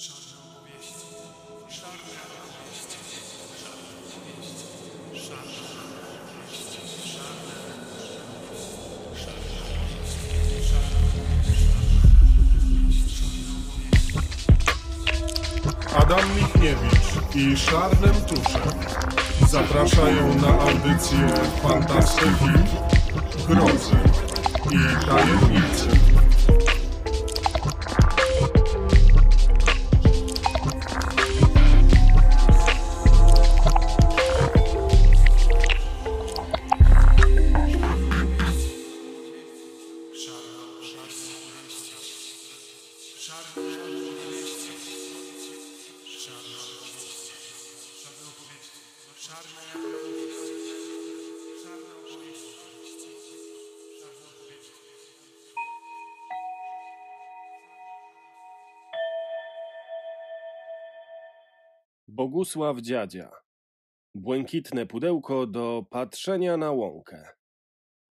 Szarne opowieści, szarne opowieści, szarne opowieści, szarne opowieści, opowieści. Adam Michniewicz i Szarnem Tuszem zapraszają na audycję fantastyki, grozy i tajemnicy. Bogusław Dziadzia. Błękitne pudełko do patrzenia na łąkę.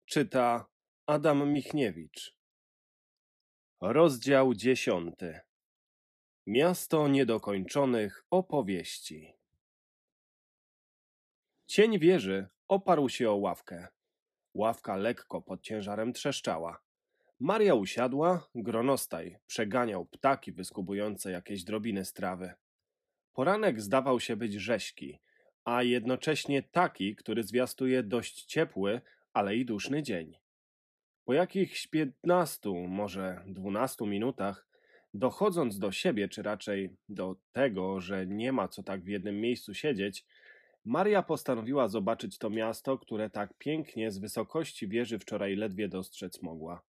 Czyta Adam Michniewicz. Rozdział dziesiąty. Miasto niedokończonych opowieści. Cień wieży oparł się o ławkę. Ławka lekko pod ciężarem trzeszczała. Maria usiadła, gronostaj przeganiał ptaki wyskubujące jakieś drobiny z trawy. Poranek zdawał się być rześki, a jednocześnie taki, który zwiastuje dość ciepły, ale i duszny dzień. Po jakichś piętnastu, może dwunastu minutach, dochodząc do siebie, czy raczej do tego, że nie ma co tak w jednym miejscu siedzieć, Maria postanowiła zobaczyć to miasto, które tak pięknie z wysokości wieży wczoraj ledwie dostrzec mogła.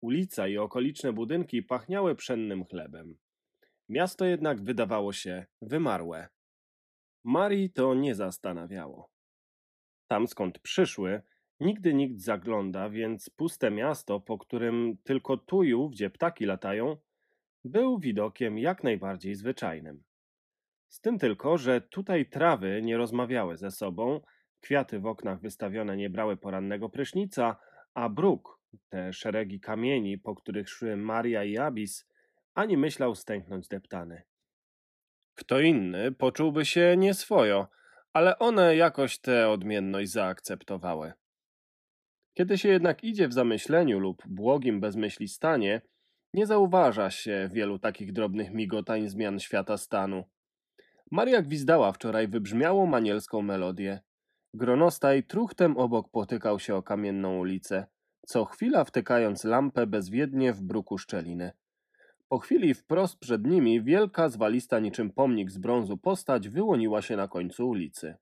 Ulica i okoliczne budynki pachniały pszennym chlebem. Miasto jednak wydawało się wymarłe. Marii to nie zastanawiało. Tam skąd przyszły, nigdy nikt zagląda, więc puste miasto, po którym tylko tu i ówdzie ptaki latają, był widokiem jak najbardziej zwyczajnym. Z tym tylko, że tutaj trawy nie rozmawiały ze sobą, kwiaty w oknach wystawione nie brały porannego prysznica, a bruk, te szeregi kamieni, po których szły Maria i Abis, ani myślał stęknąć deptany. Kto inny poczułby się nieswojo, ale one jakoś tę odmienność zaakceptowały. Kiedy się jednak idzie w zamyśleniu lub błogim bezmyśli stanie, nie zauważa się wielu takich drobnych migotań zmian świata stanu. Maria gwizdała wczoraj wybrzmiałą manielską melodię. Gronostaj truchtem obok potykał się o kamienną ulicę, co chwila wtykając lampę bezwiednie w bruku szczeliny. Po chwili wprost przed nimi wielka, zwalista niczym pomnik z brązu postać wyłoniła się na końcu ulicy.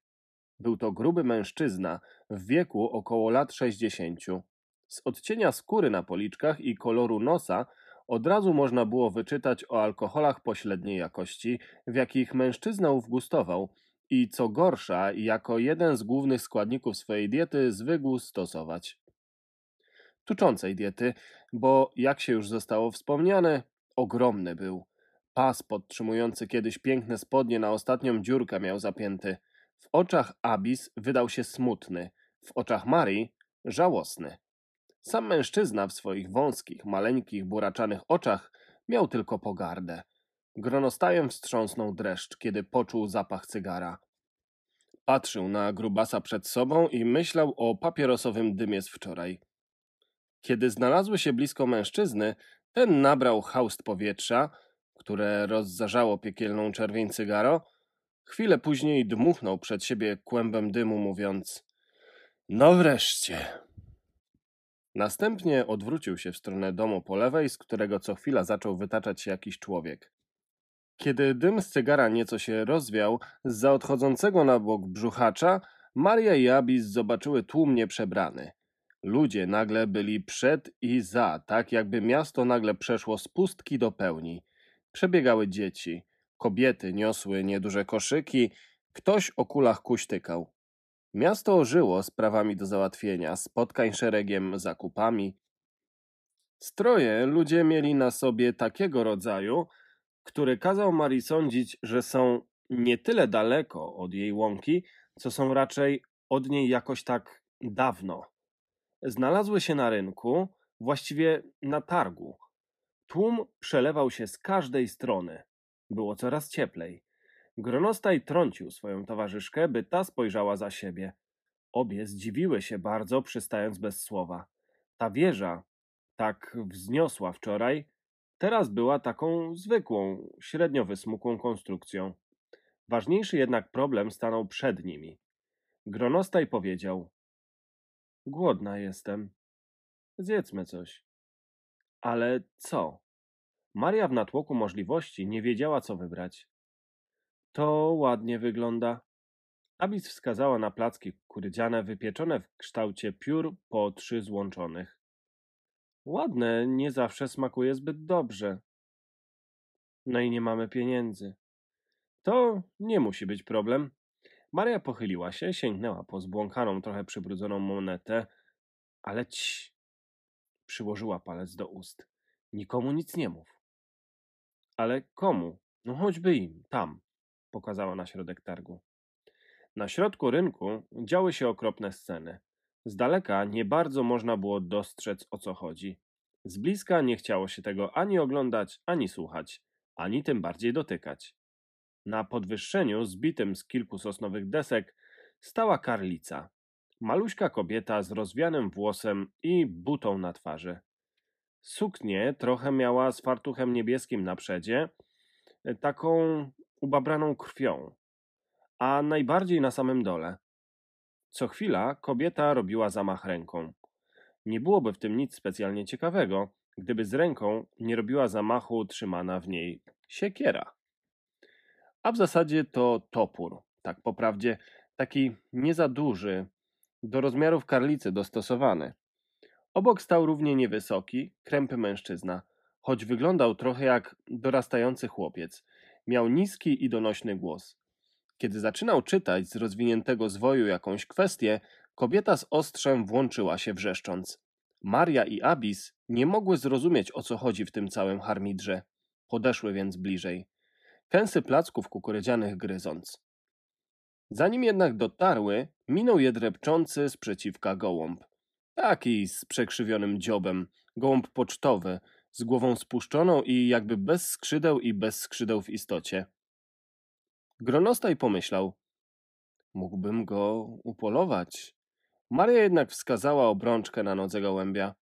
Był to gruby mężczyzna w wieku około lat sześćdziesięciu. Z odcienia skóry na policzkach i koloru nosa od razu można było wyczytać o alkoholach pośredniej jakości, w jakich mężczyzna ów gustował i co gorsza, jako jeden z głównych składników swojej diety zwykł stosować. Tuczącej diety, bo jak się już zostało wspomniane, ogromny był. Pas podtrzymujący kiedyś piękne spodnie na ostatnią dziurkę miał zapięty. W oczach Abis wydał się smutny, w oczach Marii żałosny. Sam mężczyzna w swoich wąskich, maleńkich, buraczanych oczach miał tylko pogardę. Gronostajem wstrząsnął dreszcz, kiedy poczuł zapach cygara. Patrzył na grubasa przed sobą i myślał o papierosowym dymie z wczoraj. Kiedy znalazły się blisko mężczyzny, ten nabrał haust powietrza, które rozzarzało piekielną czerwień cygaro. Chwilę później dmuchnął przed siebie kłębem dymu, mówiąc: No wreszcie. Następnie odwrócił się w stronę domu po lewej, z którego co chwila zaczął wytaczać się jakiś człowiek. Kiedy dym z cygara nieco się rozwiał, z za odchodzącego na bok brzuchacza, Maria i Abis zobaczyły tłum nieprzebrany. Ludzie nagle byli przed i za, tak jakby miasto nagle przeszło z pustki do pełni. Przebiegały dzieci, kobiety niosły nieduże koszyki, ktoś o kulach kuśtykał. Miasto ożyło sprawami do załatwienia, spotkań szeregiem, zakupami. Stroje ludzie mieli na sobie takiego rodzaju, który kazał Marii sądzić, że są nie tyle daleko od jej łąki, co są raczej od niej jakoś tak dawno. Znalazły się na rynku, właściwie na targu. Tłum przelewał się z każdej strony. Było coraz cieplej. Gronostaj trącił swoją towarzyszkę, by ta spojrzała za siebie. Obie zdziwiły się bardzo, przystając bez słowa. Ta wieża, tak wzniosła wczoraj, teraz była taką zwykłą, średnio wysmukłą konstrukcją. Ważniejszy jednak problem stanął przed nimi. Gronostaj powiedział: Głodna jestem. Zjedzmy coś. Ale co? Maria w natłoku możliwości nie wiedziała, co wybrać. To ładnie wygląda. Abis wskazała na placki kukurydziane wypieczone w kształcie piór po trzy złączonych. Ładne nie zawsze smakuje zbyt dobrze. No i nie mamy pieniędzy. To nie musi być problem. Maria pochyliła się, sięgnęła po zbłąkaną, trochę przybrudzoną monetę, ale ci. Przyłożyła palec do ust. Nikomu nic nie mów. Ale komu? No choćby im, tam, pokazała na środek targu. Na środku rynku działy się okropne sceny. Z daleka nie bardzo można było dostrzec o co chodzi. Z bliska nie chciało się tego ani oglądać, ani słuchać, ani tym bardziej dotykać. Na podwyższeniu, zbitym z kilku sosnowych desek, stała karlica. Maluśka kobieta z rozwianym włosem i butą na twarzy. Suknię trochę miała z fartuchem niebieskim na przedzie, taką ubabraną krwią, a najbardziej na samym dole. Co chwila kobieta robiła zamach ręką. Nie byłoby w tym nic specjalnie ciekawego, gdyby z ręką nie robiła zamachu trzymana w niej siekiera. A w zasadzie to topór, tak po prawdzie, taki nie za duży, do rozmiarów karlicy dostosowany. Obok stał równie niewysoki, krępy mężczyzna, choć wyglądał trochę jak dorastający chłopiec. Miał niski i donośny głos. Kiedy zaczynał czytać z rozwiniętego zwoju jakąś kwestię, kobieta z ostrzem włączyła się wrzeszcząc. Maria i Abis nie mogły zrozumieć o co chodzi w tym całym harmidrze. Podeszły więc bliżej. Kęsy placków kukurydzianych gryząc. Zanim jednak dotarły, minął je drepczący sprzeciwka gołąb. Taki z przekrzywionym dziobem, gołąb pocztowy, z głową spuszczoną i jakby bez skrzydeł i bez skrzydeł w istocie. Gronostaj pomyślał, mógłbym go upolować. Maria jednak wskazała obrączkę na nodze gołębia,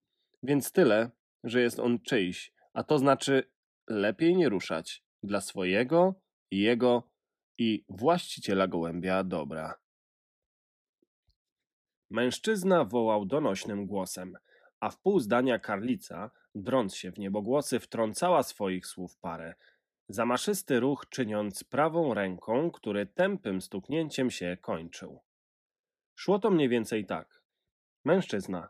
więc tyle, że jest on czyjś, a to znaczy lepiej nie ruszać dla swojego, jego i właściciela gołębia dobra. Mężczyzna wołał donośnym głosem, a w pół zdania karlica, drąc się w niebogłosy, wtrącała swoich słów parę, zamaszysty ruch czyniąc prawą ręką, który tępym stuknięciem się kończył. Szło to mniej więcej tak. Mężczyzna.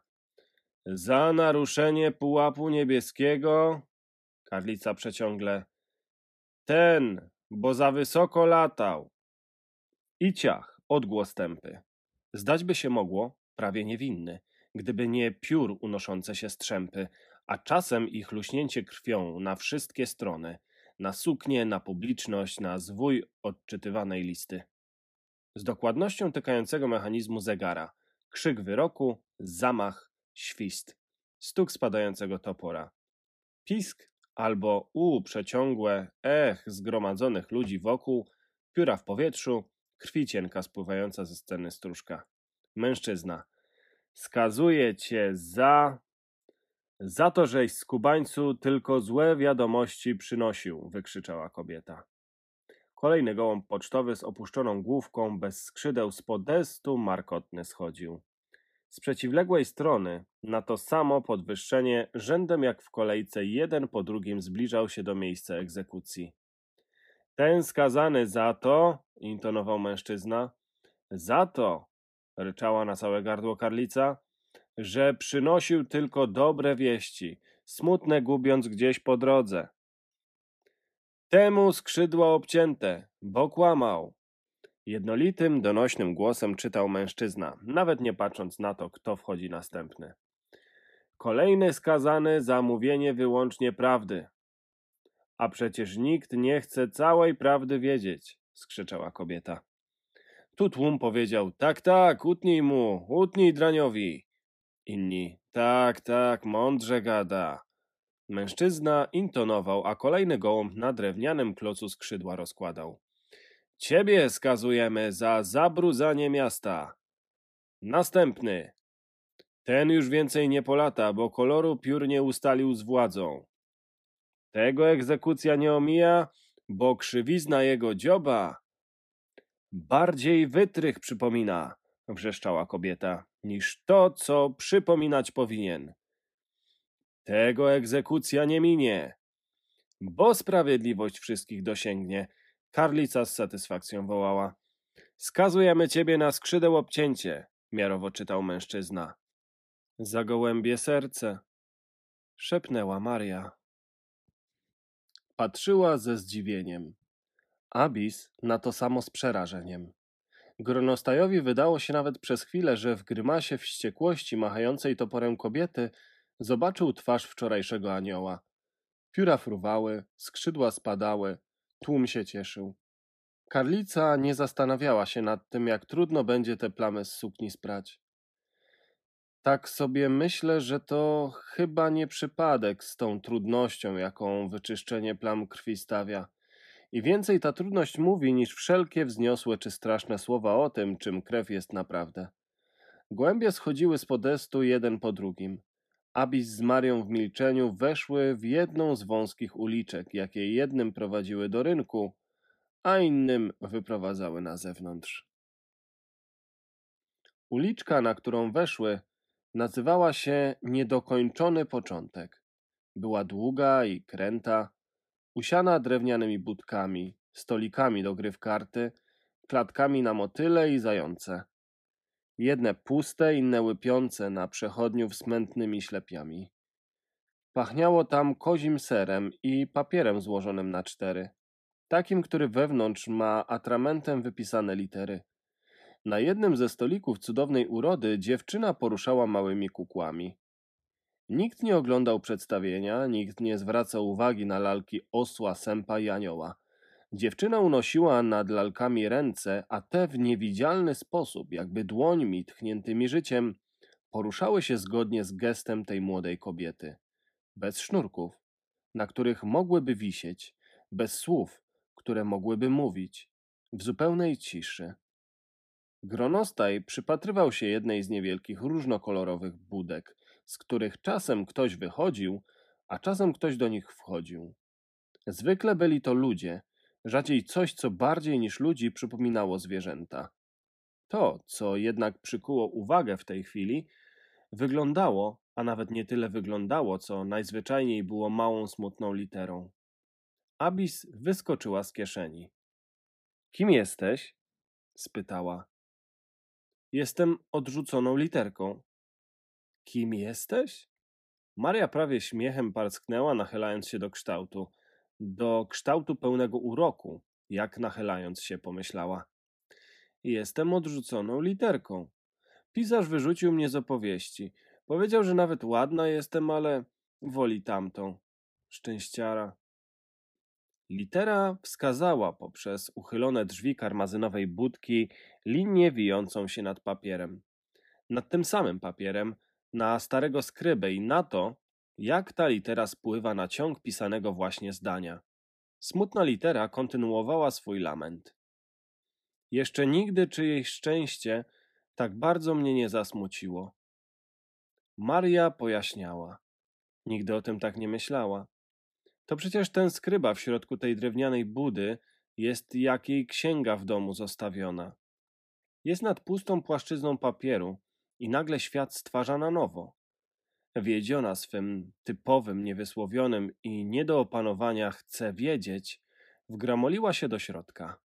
Za naruszenie pułapu niebieskiego. Karlica przeciągle. Ten, bo za wysoko latał. I ciach, odgłos tępy. Zdać by się mogło, prawie niewinny, gdyby nie piór unoszące się strzępy, a czasem ich luśnięcie krwią na wszystkie strony, na suknię, na publiczność, na zwój odczytywanej listy. Z dokładnością tykającego mechanizmu zegara, krzyk wyroku, zamach, świst, stuk spadającego topora. Pisk albo u przeciągłe ech zgromadzonych ludzi wokół, pióra w powietrzu, krwi cienka spływająca ze sceny stróżka. Mężczyzna. Skazuje cię za... Za to, żeś z Kubańcu tylko złe wiadomości przynosił, wykrzyczała kobieta. Kolejny gołąb pocztowy z opuszczoną główką, bez skrzydeł z podestu markotny schodził. Z przeciwległej strony, na to samo podwyższenie, rzędem jak w kolejce, jeden po drugim zbliżał się do miejsca egzekucji. Ten skazany za to, intonował mężczyzna, za to, ryczała na całe gardło karlica, że przynosił tylko dobre wieści, smutne gubiąc gdzieś po drodze. Temu skrzydła obcięte, bo kłamał. Jednolitym, donośnym głosem czytał mężczyzna, nawet nie patrząc na to, kto wchodzi następny. Kolejny skazany za mówienie wyłącznie prawdy. A przecież nikt nie chce całej prawdy wiedzieć, skrzyczała kobieta. Tu tłum powiedział, tak, tak, utnij mu, utnij draniowi. Inni, tak, tak, mądrze gada. Mężczyzna intonował, a kolejny gołąb na drewnianym klocu skrzydła rozkładał. Ciebie skazujemy za zabrudzanie miasta. Następny. Ten już więcej nie polata, bo koloru piór nie ustalił z władzą. Tego egzekucja nie omija, bo krzywizna jego dzioba bardziej wytrych przypomina, wrzeszczała kobieta, niż to, co przypominać powinien. Tego egzekucja nie minie, bo sprawiedliwość wszystkich dosięgnie. Karlica z satysfakcją wołała. Skazujemy ciebie na skrzydeł obcięcie, miarowo czytał mężczyzna. Za gołębie serce, szepnęła Maria. Patrzyła ze zdziwieniem. Abis na to samo z przerażeniem. Gronostajowi wydało się nawet przez chwilę, że w grymasie wściekłości machającej toporem kobiety zobaczył twarz wczorajszego anioła. Pióra fruwały, skrzydła spadały, tłum się cieszył. Karlica nie zastanawiała się nad tym, jak trudno będzie te plamy z sukni sprać. Tak sobie myślę, że to chyba nie przypadek z tą trudnością, jaką wyczyszczenie plam krwi stawia. I więcej ta trudność mówi niż wszelkie wzniosłe czy straszne słowa o tym, czym krew jest naprawdę. Głębie schodziły z podestu jeden po drugim. Abis z Marią w milczeniu weszły w jedną z wąskich uliczek, jakie jednym prowadziły do rynku, a innym wyprowadzały na zewnątrz. Uliczka, na którą weszły, nazywała się Niedokończony Początek. Była długa i kręta, usiana drewnianymi budkami, stolikami do gry w karty, klatkami na motyle i zające. Jedne puste, inne łypiące na przechodniów smętnymi ślepiami. Pachniało tam kozim serem i papierem złożonym na cztery, takim, który wewnątrz ma atramentem wypisane litery. Na jednym ze stolików cudownej urody dziewczyna poruszała małymi kukłami. Nikt nie oglądał przedstawienia, nikt nie zwracał uwagi na lalki osła, sępa i anioła. Dziewczyna unosiła nad lalkami ręce, a te w niewidzialny sposób, jakby dłońmi tchniętymi życiem, poruszały się zgodnie z gestem tej młodej kobiety. Bez sznurków, na których mogłyby wisieć, bez słów, które mogłyby mówić, w zupełnej ciszy. Gronostaj przypatrywał się jednej z niewielkich różnokolorowych budek, z których czasem ktoś wychodził, a czasem ktoś do nich wchodził. Zwykle byli to ludzie, rzadziej coś, co bardziej niż ludzi przypominało zwierzęta. To, co jednak przykuło uwagę w tej chwili, wyglądało, a nawet nie tyle wyglądało, co najzwyczajniej było małą, smutną literą. Abis wyskoczyła z kieszeni. Kim jesteś? spytała. Jestem odrzuconą literką. Kim jesteś? Maria prawie śmiechem parsknęła, nachylając się do kształtu. Do kształtu pełnego uroku, jak nachylając się, pomyślała. Jestem odrzuconą literką. Pisarz wyrzucił mnie z opowieści. Powiedział, że nawet ładna jestem, ale woli tamtą. Szczęściara. Litera wskazała poprzez uchylone drzwi karmazynowej budki linię wijącą się nad papierem. Nad tym samym papierem, na starego skrybę i na to, jak ta litera spływa na ciąg pisanego właśnie zdania. Smutna litera kontynuowała swój lament. Jeszcze nigdy czyjeś szczęście tak bardzo mnie nie zasmuciło. Maria pojaśniała. Nigdy o tym tak nie myślała. To przecież ten skryba w środku tej drewnianej budy jest jak jej księga w domu zostawiona. Jest nad pustą płaszczyzną papieru i nagle świat stwarza na nowo. Wiedziona swym typowym, niewysłowionym i nie do opanowania chce wiedzieć, wgramoliła się do środka.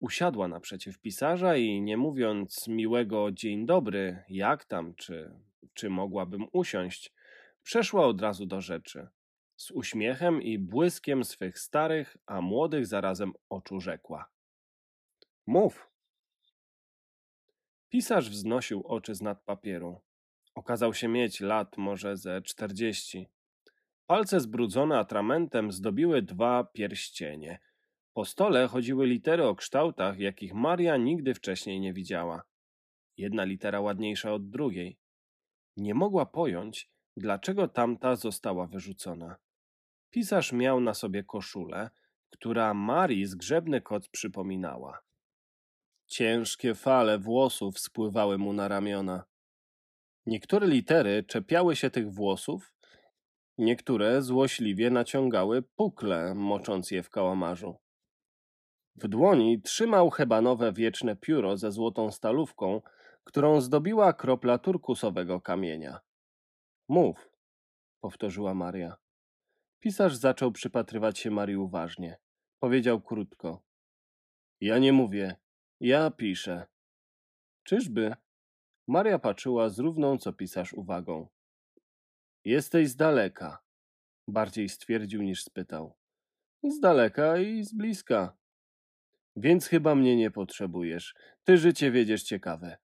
Usiadła naprzeciw pisarza i nie mówiąc miłego dzień dobry, jak tam, czy, czy mogłabym usiąść, przeszła od razu do rzeczy. Z uśmiechem i błyskiem swych starych, a młodych zarazem oczu rzekła. Mów. Pisarz wznosił oczy z nad papieru. Okazał się mieć lat może ze czterdzieści. Palce zbrudzone atramentem zdobiły dwa pierścienie. Po stole chodziły litery o kształtach, jakich Maria nigdy wcześniej nie widziała. Jedna litera ładniejsza od drugiej. Nie mogła pojąć, dlaczego tamta została wyrzucona. Pisarz miał na sobie koszulę, która Marii zgrzebny kot przypominała. Ciężkie fale włosów spływały mu na ramiona. Niektóre litery czepiały się tych włosów, niektóre złośliwie naciągały pukle, mocząc je w kałamarzu. W dłoni trzymał hebanowe wieczne pióro ze złotą stalówką, którą zdobiła kropla turkusowego kamienia. Mów, powtórzyła Maria. Pisarz zaczął przypatrywać się Marii uważnie. Powiedział krótko. Ja nie mówię, ja piszę. Czyżby? Maria patrzyła z równą co pisarz uwagą. Jesteś z daleka, bardziej stwierdził niż spytał. Z daleka i z bliska. Więc chyba mnie nie potrzebujesz. Ty życie wiedziesz ciekawe.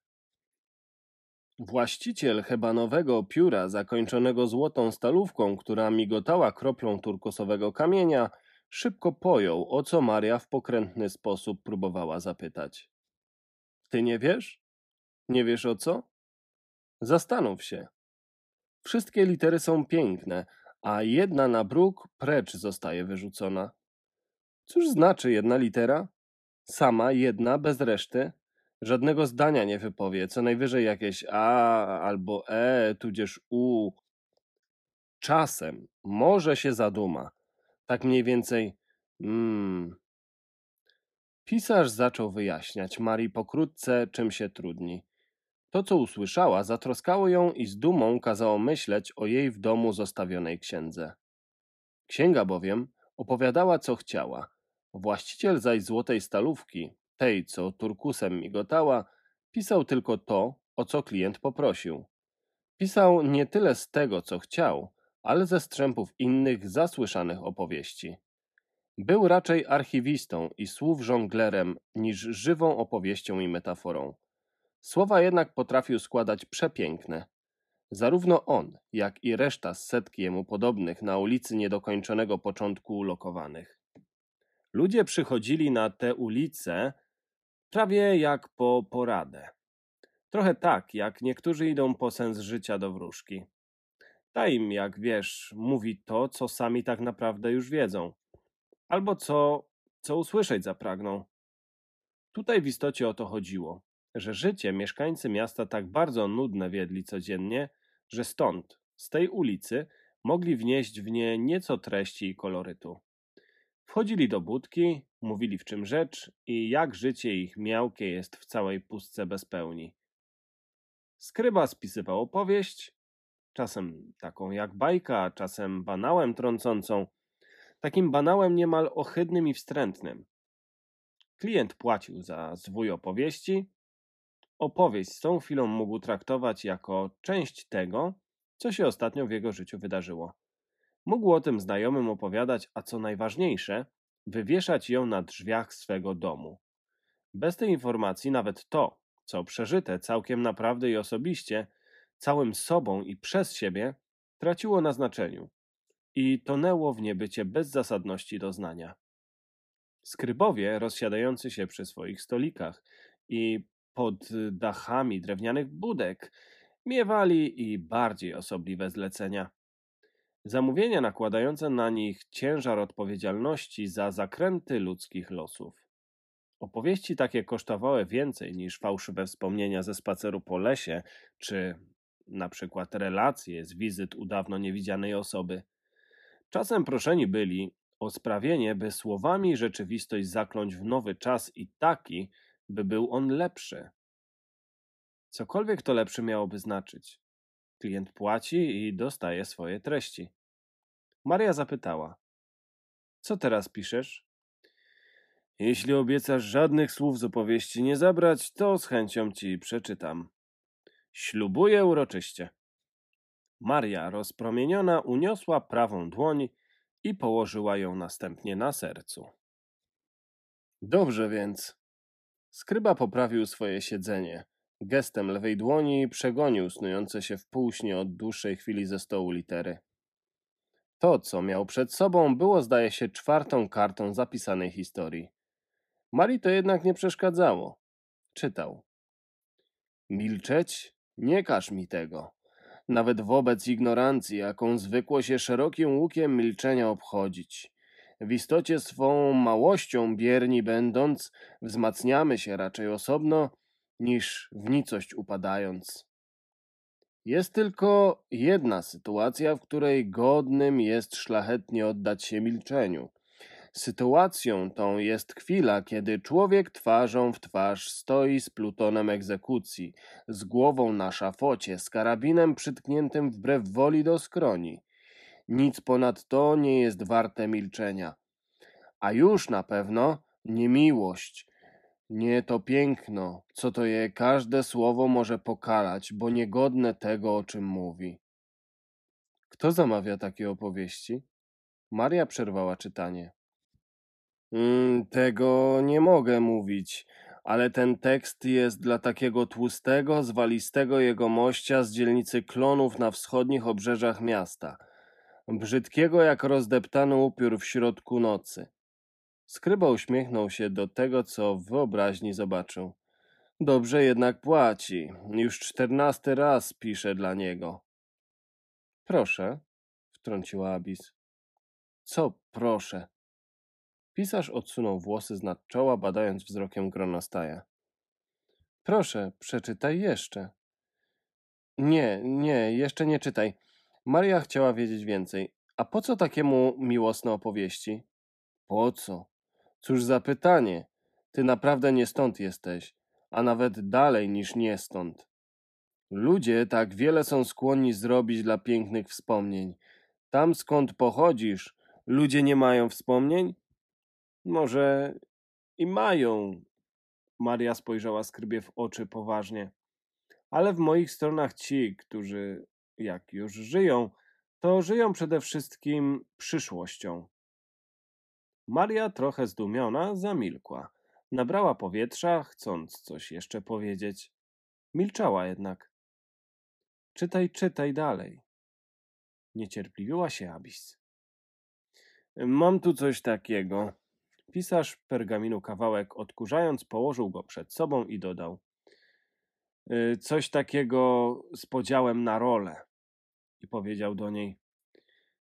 Właściciel hebanowego pióra zakończonego złotą stalówką, która migotała kroplą turkosowego kamienia, szybko pojął, o co Maria w pokrętny sposób próbowała zapytać. Ty nie wiesz? Nie wiesz o co? Zastanów się. Wszystkie litery są piękne, a jedna na bruk precz zostaje wyrzucona. Cóż znaczy jedna litera? Sama, jedna, bez reszty? Żadnego zdania nie wypowie, co najwyżej jakieś a albo e, tudzież u. Czasem może się zaduma. Tak mniej więcej mm. Pisarz zaczął wyjaśniać Marii pokrótce, czym się trudni. To, co usłyszała, zatroskało ją i z dumą kazało myśleć o jej w domu zostawionej księdze. Księga bowiem opowiadała, co chciała. Właściciel zaś złotej stalówki, tej, co turkusem migotała, pisał tylko to, o co klient poprosił. Pisał nie tyle z tego, co chciał, ale ze strzępów innych zasłyszanych opowieści. Był raczej archiwistą i słów żonglerem niż żywą opowieścią i metaforą. Słowa jednak potrafił składać przepiękne. Zarówno on, jak i reszta z setki jemu podobnych na ulicy niedokończonego początku ulokowanych. Ludzie przychodzili na tę ulicę prawie jak po poradę. Trochę tak, jak niektórzy idą po sens życia do wróżki. Ta im, jak wiesz, mówi to, co sami tak naprawdę już wiedzą. Albo co, co usłyszeć zapragną. Tutaj w istocie o to chodziło, że życie mieszkańcy miasta tak bardzo nudne wiedli codziennie, że stąd, z tej ulicy, mogli wnieść w nie nieco treści i kolorytu. Wchodzili do budki, mówili w czym rzecz i jak życie ich miałkie jest w całej pustce bez pełni. Skryba spisywał opowieść, czasem taką jak bajka, czasem banałem trącącą, takim banałem niemal ohydnym i wstrętnym. Klient płacił za zwój opowieści. Opowieść z tą chwilą mógł traktować jako część tego, co się ostatnio w jego życiu wydarzyło. Mógł o tym znajomym opowiadać, a co najważniejsze, wywieszać ją na drzwiach swego domu. Bez tej informacji nawet to, co przeżyte całkiem naprawdę i osobiście, całym sobą i przez siebie, traciło na znaczeniu i tonęło w niebycie bezzasadności doznania. Skrybowie, rozsiadający się przy swoich stolikach i pod dachami drewnianych budek, miewali i bardziej osobliwe zlecenia. Zamówienia nakładające na nich ciężar odpowiedzialności za zakręty ludzkich losów. Opowieści takie kosztowały więcej niż fałszywe wspomnienia ze spaceru po lesie, czy na przykład relacje z wizyt u dawno niewidzianej osoby. Czasem proszeni byli o sprawienie, by słowami rzeczywistość zakląć w nowy czas i taki, by był on lepszy. Cokolwiek to lepszy miałoby znaczyć. Klient płaci i dostaje swoje treści. Maria zapytała: Co teraz piszesz? Jeśli obiecasz żadnych słów z opowieści nie zabrać, to z chęcią ci przeczytam. Ślubuję uroczyście. Maria, rozpromieniona, uniosła prawą dłoń i położyła ją następnie na sercu. Dobrze więc. Skryba poprawił swoje siedzenie. Gestem lewej dłoni przegonił snujące się w półśnie od dłuższej chwili ze stołu litery. To, co miał przed sobą, było, zdaje się, czwartą kartą zapisanej historii. Marii to jednak nie przeszkadzało. Czytał. Milczeć? Nie każ mi tego. nawet wobec ignorancji, jaką zwykło się szerokim łukiem milczenia obchodzić. W istocie swą małością bierni będąc, wzmacniamy się raczej osobno, niż w nicość upadając. Jest tylko jedna sytuacja, w której godnym jest szlachetnie oddać się milczeniu. Sytuacją tą jest chwila, kiedy człowiek twarzą w twarz stoi z plutonem egzekucji, z głową na szafocie, z karabinem przytkniętym wbrew woli do skroni. Nic ponad to nie jest warte milczenia. A już na pewno nie miłość, nie to piękno, co to je każde słowo może pokalać, bo niegodne tego, o czym mówi. Kto zamawia takie opowieści? Maria przerwała czytanie. Mm, tego nie mogę mówić, ale ten tekst jest dla takiego tłustego, zwalistego jegomościa z dzielnicy Klonów na wschodnich obrzeżach miasta. Brzydkiego jak rozdeptany upiór w środku nocy. Skryba uśmiechnął się do tego, co w wyobraźni zobaczył. Dobrze jednak płaci. Już czternasty raz pisze dla niego. Proszę, wtrąciła Abis. Co proszę? Pisarz odsunął włosy z nad czoła, badając wzrokiem gronostaja. Proszę, przeczytaj jeszcze. Nie, nie, jeszcze nie czytaj. Maria chciała wiedzieć więcej. A po co takiemu miłosne opowieści? Po co? Cóż za pytanie. Ty naprawdę nie stąd jesteś, a nawet dalej niż nie stąd. Ludzie tak wiele są skłonni zrobić dla pięknych wspomnień. Tam skąd pochodzisz, ludzie nie mają wspomnień? Może i mają. Maria spojrzała skrybie w oczy poważnie. Ale w moich stronach ci, którzy jak już żyją, to żyją przede wszystkim przyszłością. Maria, trochę zdumiona, zamilkła. Nabrała powietrza, chcąc coś jeszcze powiedzieć. Milczała jednak. Czytaj, czytaj dalej. Niecierpliwiła się Abis. Mam tu coś takiego. Pisarz pergaminu kawałek odkurzając położył go przed sobą i dodał. "Y, Coś takiego z podziałem na rolę. I powiedział do niej.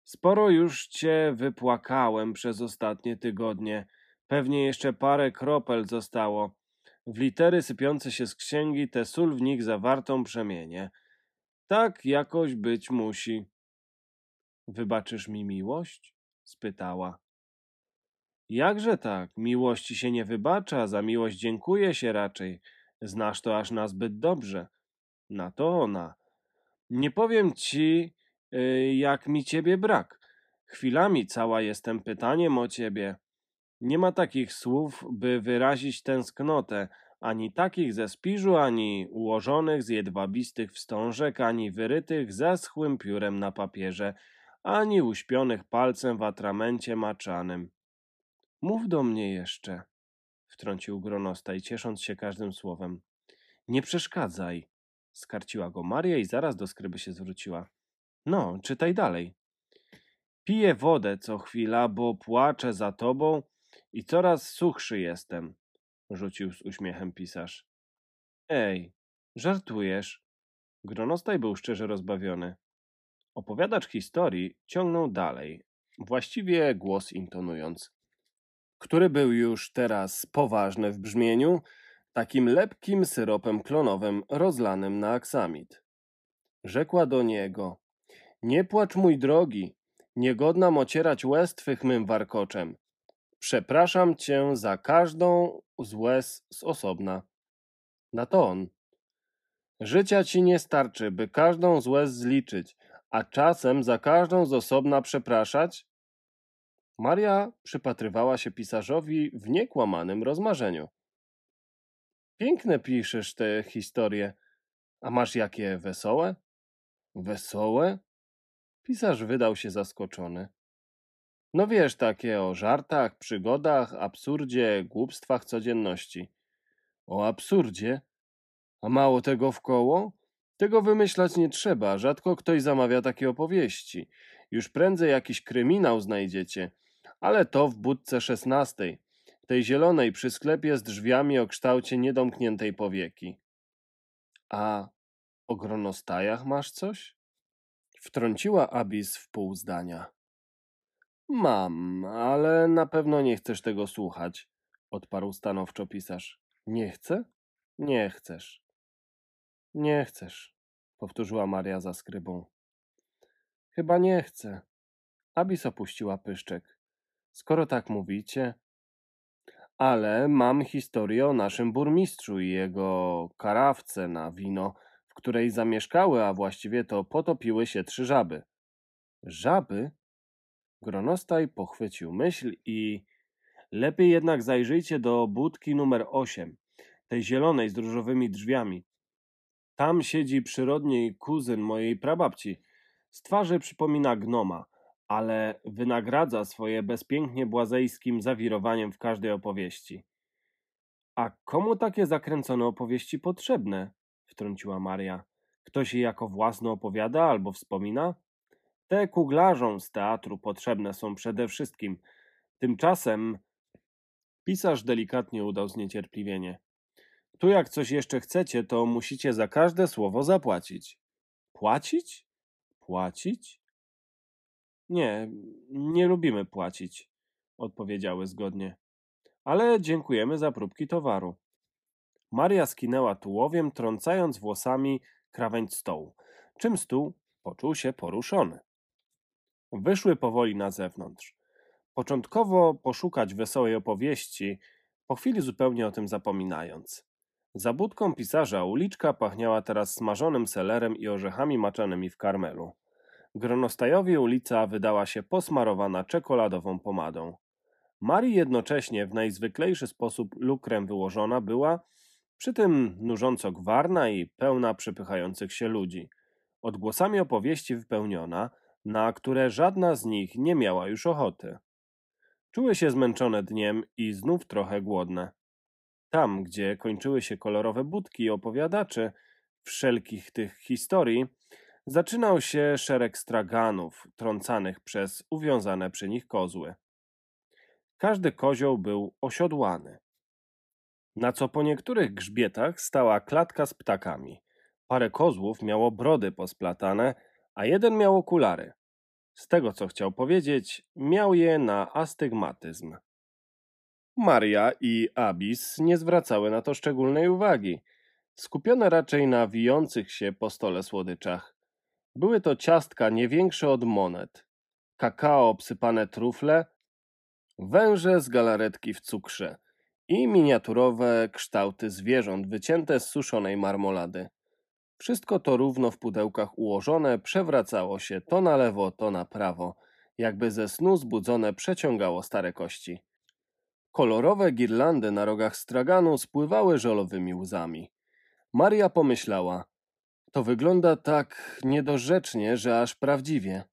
Sporo już cię wypłakałem przez ostatnie tygodnie. Pewnie jeszcze parę kropel zostało. W litery sypiące się z księgi tę sól w nich zawartą przemienię. Tak jakoś być musi. Wybaczysz mi miłość? spytała. Jakże tak? Miłości się nie wybacza, za miłość dziękuję się raczej. Znasz to aż nazbyt dobrze. Na to ona. Nie powiem ci, y, jak mi ciebie brak. Chwilami cała jestem pytaniem o ciebie. Nie ma takich słów, by wyrazić tęsknotę, ani takich ze spiżu, ani ułożonych z jedwabistych wstążek, ani wyrytych zeschłym piórem na papierze, ani uśpionych palcem w atramencie maczanym. Mów do mnie jeszcze, wtrącił gronostaj, ciesząc się każdym słowem. Nie przeszkadzaj, skarciła go Maria i zaraz do skryby się zwróciła. No, czytaj dalej. Piję wodę co chwila, bo płaczę za tobą i coraz suchszy jestem, rzucił z uśmiechem pisarz. Ej, żartujesz? Gronostaj był szczerze rozbawiony. Opowiadacz historii ciągnął dalej, właściwie głos intonując, który był już teraz poważny w brzmieniu, takim lepkim syropem klonowym rozlanym na aksamit. Rzekła do niego, nie płacz mój drogi, niegodnam ocierać łez twych mym warkoczem. Przepraszam cię za każdą z łez z osobna. Na to on. Życia ci nie starczy, by każdą z łez zliczyć, a czasem za każdą z osobna przepraszać? Maria przypatrywała się pisarzowi w niekłamanym rozmarzeniu. Piękne piszesz te historie, a masz jakie wesołe? Wesołe? Pisarz wydał się zaskoczony. No wiesz, takie o żartach, przygodach, absurdzie, głupstwach codzienności. O absurdzie? A mało tego w koło? Tego wymyślać nie trzeba, rzadko ktoś zamawia takie opowieści. Już prędzej jakiś kryminał znajdziecie, ale to w budce szesnastej, tej zielonej przy sklepie z drzwiami o kształcie niedomkniętej powieki. A o gronostajach masz coś? Wtrąciła Abis w pół zdania. Mam, ale na pewno nie chcesz tego słuchać, odparł stanowczo pisarz. Nie chcę? Nie chcesz. Nie chcesz, powtórzyła Maria za skrybą. Chyba nie chcę. Abis opuściła pyszczek. Skoro tak mówicie. Ale mam historię o naszym burmistrzu i jego karawce na wino, w której zamieszkały, a właściwie to potopiły się trzy żaby. Żaby? Gronostaj pochwycił myśl i lepiej jednak zajrzyjcie do budki numer 8, tej zielonej z różowymi drzwiami. Tam siedzi przyrodniej kuzyn mojej prababci. Z twarzy przypomina gnoma, ale wynagradza swoje bezpięknie błazejskim zawirowaniem w każdej opowieści. A komu takie zakręcone opowieści potrzebne? wtrąciła Maria. Ktoś je jako własne opowiada albo wspomina? Te kuglarzom z teatru potrzebne są przede wszystkim. Tymczasem pisarz delikatnie udał zniecierpliwienie. Tu jak coś jeszcze chcecie, to musicie za każde słowo zapłacić. Płacić? Płacić? Nie, nie lubimy płacić, odpowiedziały zgodnie. Ale dziękujemy za próbki towaru. Maria skinęła tułowiem, trącając włosami krawędź stołu, czym stół poczuł się poruszony. Wyszły powoli na zewnątrz. Początkowo poszukać wesołej opowieści, po chwili zupełnie o tym zapominając. Za budką pisarza uliczka pachniała teraz smażonym selerem i orzechami maczanymi w karmelu. Gronostajowi ulica wydała się posmarowana czekoladową pomadą. Marii jednocześnie w najzwyklejszy sposób lukrem wyłożona była, przy tym nużąco gwarna i pełna przepychających się ludzi. Odgłosami opowieści wypełniona, na które żadna z nich nie miała już ochoty. Czuły się zmęczone dniem i znów trochę głodne. Tam, gdzie kończyły się kolorowe budki opowiadaczy wszelkich tych historii, zaczynał się szereg straganów trącanych przez uwiązane przy nich kozły. Każdy kozioł był osiodłany. Na co po niektórych grzbietach stała klatka z ptakami. Parę kozłów miało brody posplatane, a jeden miał okulary. Z tego, co chciał powiedzieć, miał je na astygmatyzm. Maria i Abis nie zwracały na to szczególnej uwagi, skupione raczej na wijących się po stole słodyczach. Były to ciastka nie większe od monet, kakao obsypane trufle, węże z galaretki w cukrze i miniaturowe kształty zwierząt wycięte z suszonej marmolady. Wszystko to równo w pudełkach ułożone przewracało się to na lewo, to na prawo, jakby ze snu zbudzone przeciągało stare kości. Kolorowe girlandy na rogach straganu spływały żolowymi łzami. Maria pomyślała, to wygląda tak niedorzecznie, że aż prawdziwie.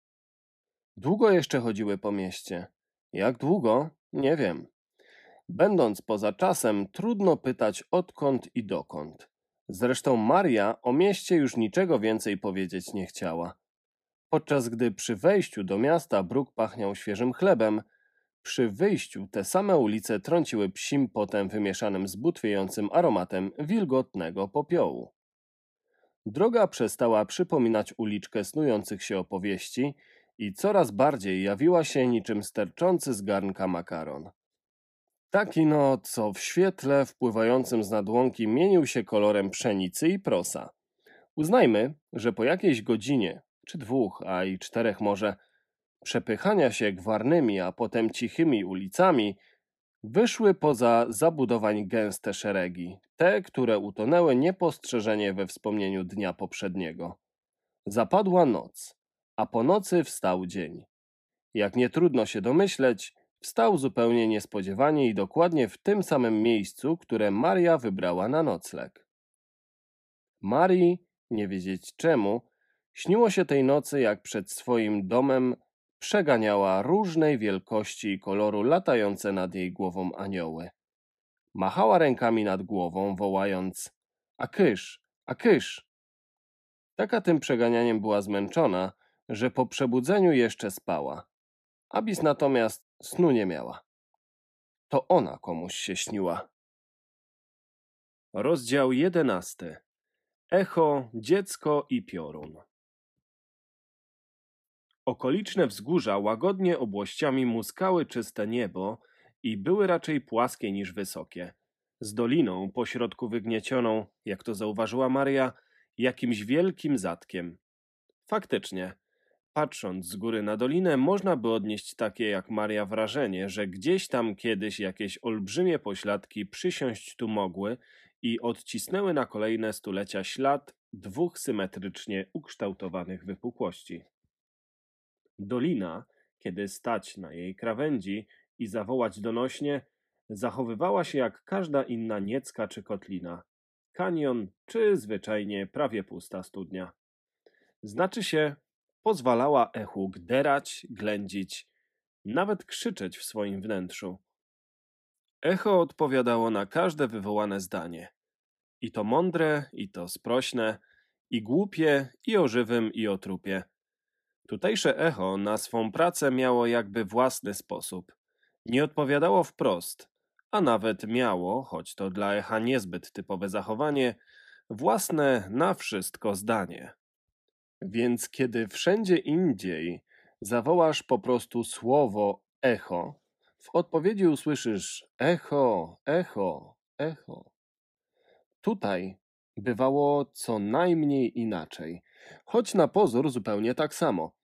Długo jeszcze chodziły po mieście. Jak długo? Nie wiem. Będąc poza czasem, trudno pytać odkąd i dokąd. Zresztą Maria o mieście już niczego więcej powiedzieć nie chciała. Podczas gdy przy wejściu do miasta bruk pachniał świeżym chlebem, przy wyjściu te same ulice trąciły psim potem wymieszanym z butwiejącym aromatem wilgotnego popiołu. Droga przestała przypominać uliczkę snujących się opowieści i coraz bardziej jawiła się niczym sterczący z garnka makaron. Taki no, co w świetle wpływającym z nadłąki mienił się kolorem pszenicy i prosa. Uznajmy, że po jakiejś godzinie, czy dwóch, a i czterech może, przepychania się gwarnymi, a potem cichymi ulicami, wyszły poza zabudowań gęste szeregi, te, które utonęły niepostrzeżenie we wspomnieniu dnia poprzedniego. Zapadła noc, a po nocy wstał dzień. Jak nie trudno się domyśleć, wstał zupełnie niespodziewanie i dokładnie w tym samym miejscu, które Maria wybrała na nocleg. Marii, nie wiedzieć czemu, śniło się tej nocy, jak przed swoim domem przeganiała różnej wielkości i koloru latające nad jej głową anioły. Machała rękami nad głową, wołając a kysz, a kysz. Taka tym przeganianiem była zmęczona, że po przebudzeniu jeszcze spała. Abis natomiast snu nie miała. To ona komuś się śniła. Rozdział jedenasty. Echo, dziecko i piorun. Okoliczne wzgórza łagodnie obłościami muskały czyste niebo i były raczej płaskie niż wysokie. Z doliną pośrodku wygniecioną, jak to zauważyła Maria, jakimś wielkim zatkiem. Faktycznie, patrząc z góry na dolinę, można by odnieść takie jak Maria wrażenie, że gdzieś tam kiedyś jakieś olbrzymie pośladki przysiąść tu mogły i odcisnęły na kolejne stulecia ślad dwóch symetrycznie ukształtowanych wypukłości. Dolina, kiedy stać na jej krawędzi i zawołać donośnie, zachowywała się jak każda inna niecka czy kotlina, kanion czy zwyczajnie prawie pusta studnia. Znaczy się, pozwalała echu gderać, ględzić, nawet krzyczeć w swoim wnętrzu. Echo odpowiadało na każde wywołane zdanie. I to mądre, i to sprośne, i głupie, i o żywym, i o trupie. Tutejsze echo na swą pracę miało jakby własny sposób. Nie odpowiadało wprost, a nawet miało, choć to dla echa niezbyt typowe zachowanie, własne na wszystko zdanie. Więc kiedy wszędzie indziej zawołasz po prostu słowo echo, w odpowiedzi usłyszysz echo, echo, echo. Tutaj bywało co najmniej inaczej, choć na pozór zupełnie tak samo.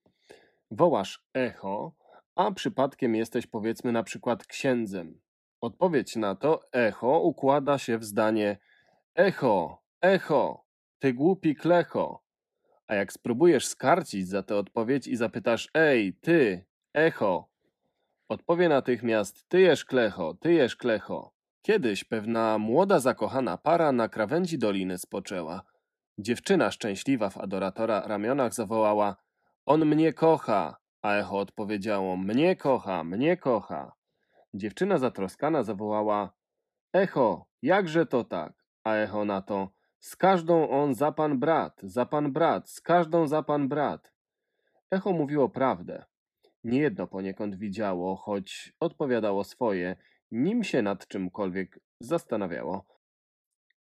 Wołasz echo, a przypadkiem jesteś powiedzmy na przykład księdzem. Odpowiedź na to echo układa się w zdanie echo, echo, ty głupi klecho. A jak spróbujesz skarcić za tę odpowiedź i zapytasz ej, ty, echo, odpowie natychmiast ty jesz klecho, ty jesz klecho. Kiedyś pewna młoda zakochana para na krawędzi doliny spoczęła. Dziewczyna szczęśliwa w adoratora ramionach zawołała on mnie kocha, a echo odpowiedziało mnie kocha, mnie kocha. Dziewczyna zatroskana zawołała Echo, jakże to tak? A echo na to z każdą on za pan brat, za pan brat, z każdą za pan brat. Echo mówiło prawdę. Niejedno poniekąd widziało, choć odpowiadało swoje, nim się nad czymkolwiek zastanawiało.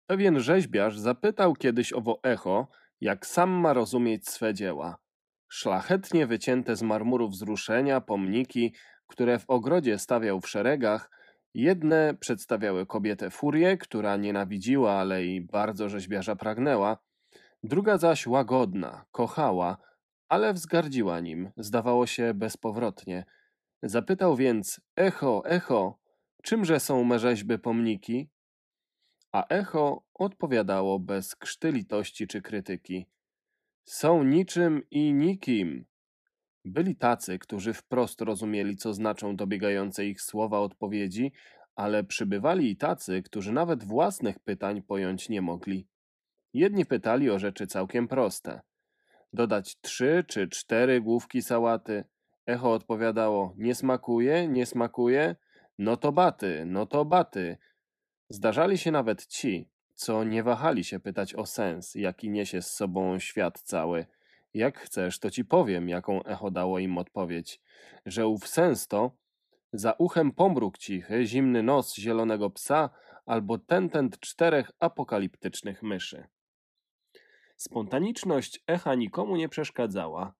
Pewien rzeźbiarz zapytał kiedyś owo echo, jak sam ma rozumieć swe dzieła. Szlachetnie wycięte z marmuru wzruszenia, pomniki, które w ogrodzie stawiał w szeregach, jedne przedstawiały kobietę furię, która nienawidziła, ale i bardzo rzeźbiarza pragnęła, druga zaś łagodna, kochała, ale wzgardziła nim, zdawało się bezpowrotnie. Zapytał więc, echo, echo, czymże są me rzeźby pomniki? A echo odpowiadało bez krzty litości czy krytyki. Są niczym i nikim. Byli tacy, którzy wprost rozumieli, co znaczą dobiegające ich słowa odpowiedzi, ale przybywali i tacy, którzy nawet własnych pytań pojąć nie mogli. Jedni pytali o rzeczy całkiem proste. Dodać trzy czy cztery główki sałaty. Echo odpowiadało: Nie smakuje, nie smakuje. No to baty, no to baty. Zdarzali się nawet ci, co nie wahali się pytać o sens, jaki niesie z sobą świat cały. Jak chcesz, to ci powiem, jaką echo dało im odpowiedź, że ów sens to za uchem pomruk cichy, zimny nos zielonego psa albo tentent czterech apokaliptycznych myszy. Spontaniczność echa nikomu nie przeszkadzała,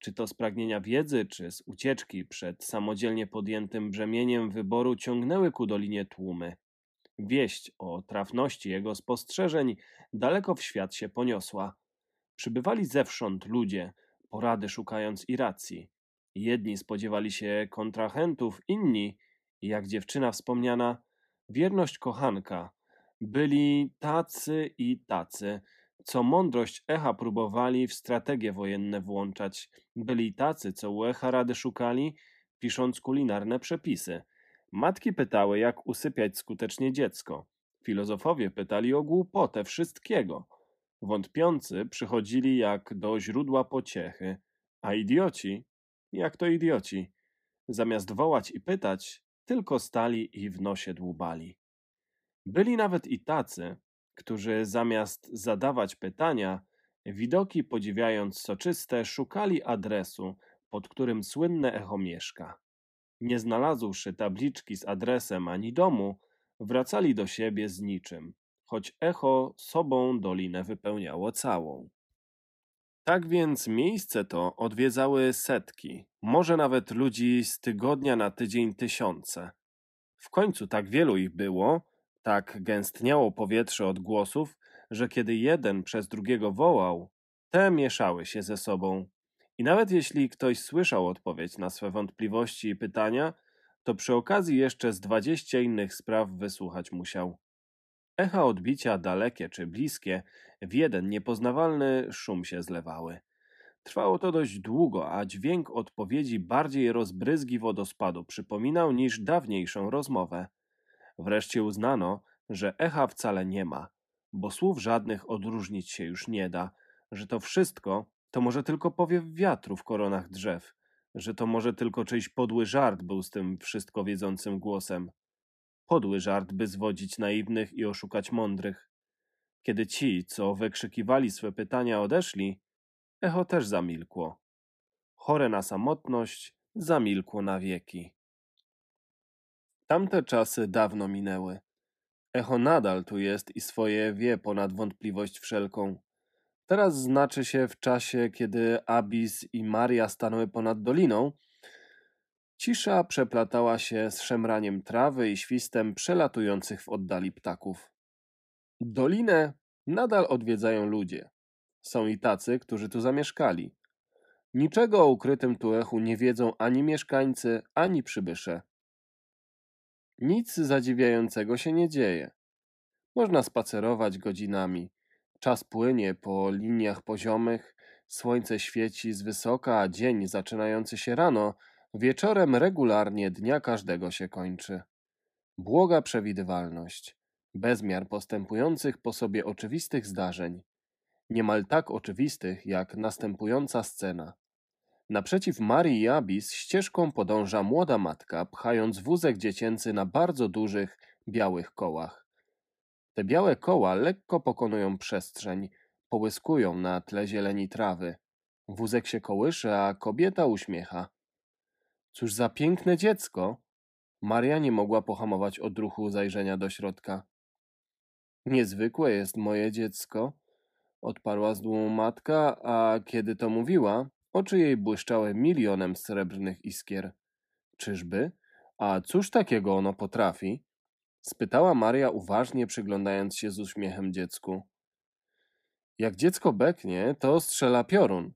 czy to z pragnienia wiedzy, czy z ucieczki przed samodzielnie podjętym brzemieniem wyboru ciągnęły ku dolinie tłumy. Wieść o trafności jego spostrzeżeń daleko w świat się poniosła. Przybywali zewsząd ludzie, porady szukając i racji. Jedni spodziewali się kontrahentów, inni, jak dziewczyna wspomniana, wierność kochanka. Byli tacy i tacy, co mądrość echa próbowali w strategie wojenne włączać. Byli tacy, co u echa rady szukali, pisząc kulinarne przepisy. Matki pytały, jak usypiać skutecznie dziecko. Filozofowie pytali o głupotę wszystkiego. Wątpiący przychodzili jak do źródła pociechy, a idioci, jak to idioci, zamiast wołać i pytać, tylko stali i w nosie dłubali. Byli nawet i tacy, którzy zamiast zadawać pytania, widoki podziwiając soczyste, szukali adresu, pod którym słynne echo mieszka. Nie znalazłszy tabliczki z adresem ani domu, wracali do siebie z niczym, choć echo sobą dolinę wypełniało całą. Tak więc miejsce to odwiedzały setki, może nawet ludzi z tygodnia na tydzień tysiące. W końcu tak wielu ich było, tak gęstniało powietrze od głosów, że kiedy jeden przez drugiego wołał, te mieszały się ze sobą. I nawet jeśli ktoś słyszał odpowiedź na swe wątpliwości i pytania, to przy okazji jeszcze z dwadzieścia innych spraw wysłuchać musiał. Echa odbicia dalekie czy bliskie w jeden niepoznawalny szum się zlewały. Trwało to dość długo, a dźwięk odpowiedzi bardziej rozbryzgi wodospadu przypominał niż dawniejszą rozmowę. Wreszcie uznano, że echa wcale nie ma, bo słów żadnych odróżnić się już nie da, że to wszystko to może tylko powiew wiatru w koronach drzew, że to może tylko czyjś podły żart był z tym wszystko wiedzącym głosem. Podły żart, by zwodzić naiwnych i oszukać mądrych. Kiedy ci, co wykrzykiwali swe pytania, odeszli, echo też zamilkło. Chore na samotność, zamilkło na wieki. Tamte czasy dawno minęły. Echo nadal tu jest i swoje wie ponad wątpliwość wszelką. Teraz znaczy się w czasie, kiedy Abis i Maria stanęły ponad doliną. Cisza przeplatała się z szemraniem trawy i świstem przelatujących w oddali ptaków. Dolinę nadal odwiedzają ludzie. Są i tacy, którzy tu zamieszkali. Niczego o ukrytym tu echu nie wiedzą ani mieszkańcy, ani przybysze. Nic zadziwiającego się nie dzieje. Można spacerować godzinami. Czas płynie po liniach poziomych, słońce świeci z wysoka, a dzień zaczynający się rano, wieczorem regularnie dnia każdego się kończy. Błoga przewidywalność, bezmiar postępujących po sobie oczywistych zdarzeń, niemal tak oczywistych jak następująca scena. Naprzeciw Marii i Abis ścieżką podąża młoda matka, pchając wózek dziecięcy na bardzo dużych, białych kołach. Te białe koła lekko pokonują przestrzeń, połyskują na tle zieleni trawy. Wózek się kołysze, a kobieta uśmiecha. Cóż za piękne dziecko! Maria nie mogła pohamować odruchu zajrzenia do środka. Niezwykłe jest moje dziecko, odparła z dumą matka, a kiedy to mówiła, oczy jej błyszczały milionem srebrnych iskier. Czyżby? A cóż takiego ono potrafi? Spytała Maria uważnie, przyglądając się z uśmiechem dziecku. Jak dziecko beknie, to strzela piorun,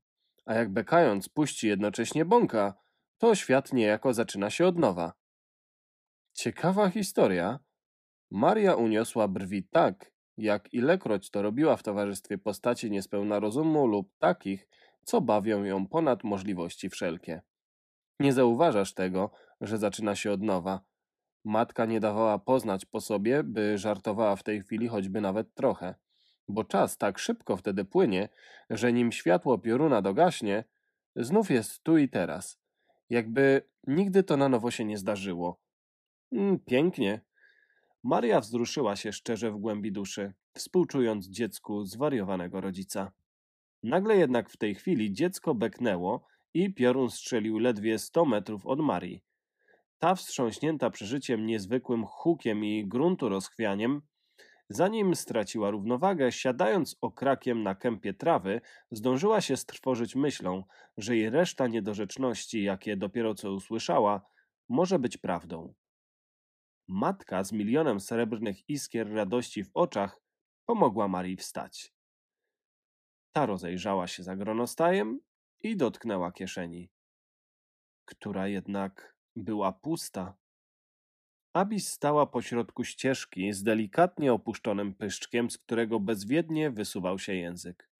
a jak bekając puści jednocześnie bąka, to świat niejako zaczyna się od nowa. Ciekawa historia. Maria uniosła brwi tak, jak ilekroć to robiła w towarzystwie postaci niespełna rozumu lub takich, co bawią ją ponad możliwości wszelkie. Nie zauważasz tego, że zaczyna się od nowa. Matka nie dawała poznać po sobie, by żartowała w tej chwili choćby nawet trochę, bo czas tak szybko wtedy płynie, że nim światło pioruna dogaśnie, znów jest tu i teraz, jakby nigdy to na nowo się nie zdarzyło. Mm, pięknie. Maria wzruszyła się szczerze w głębi duszy, współczując dziecku zwariowanego rodzica. Nagle jednak w tej chwili dziecko beknęło i piorun strzelił ledwie sto metrów od Marii. Ta wstrząśnięta przeżyciem niezwykłym hukiem i gruntu rozchwianiem, zanim straciła równowagę, siadając okrakiem na kępie trawy, zdążyła się strwożyć myślą, że jej reszta niedorzeczności, jakie dopiero co usłyszała, może być prawdą. Matka z milionem srebrnych iskier radości w oczach pomogła Marii wstać. Ta rozejrzała się za gronostajem i dotknęła kieszeni, która jednak była pusta. Abis stała pośrodku ścieżki z delikatnie opuszczonym pyszczkiem, z którego bezwiednie wysuwał się język.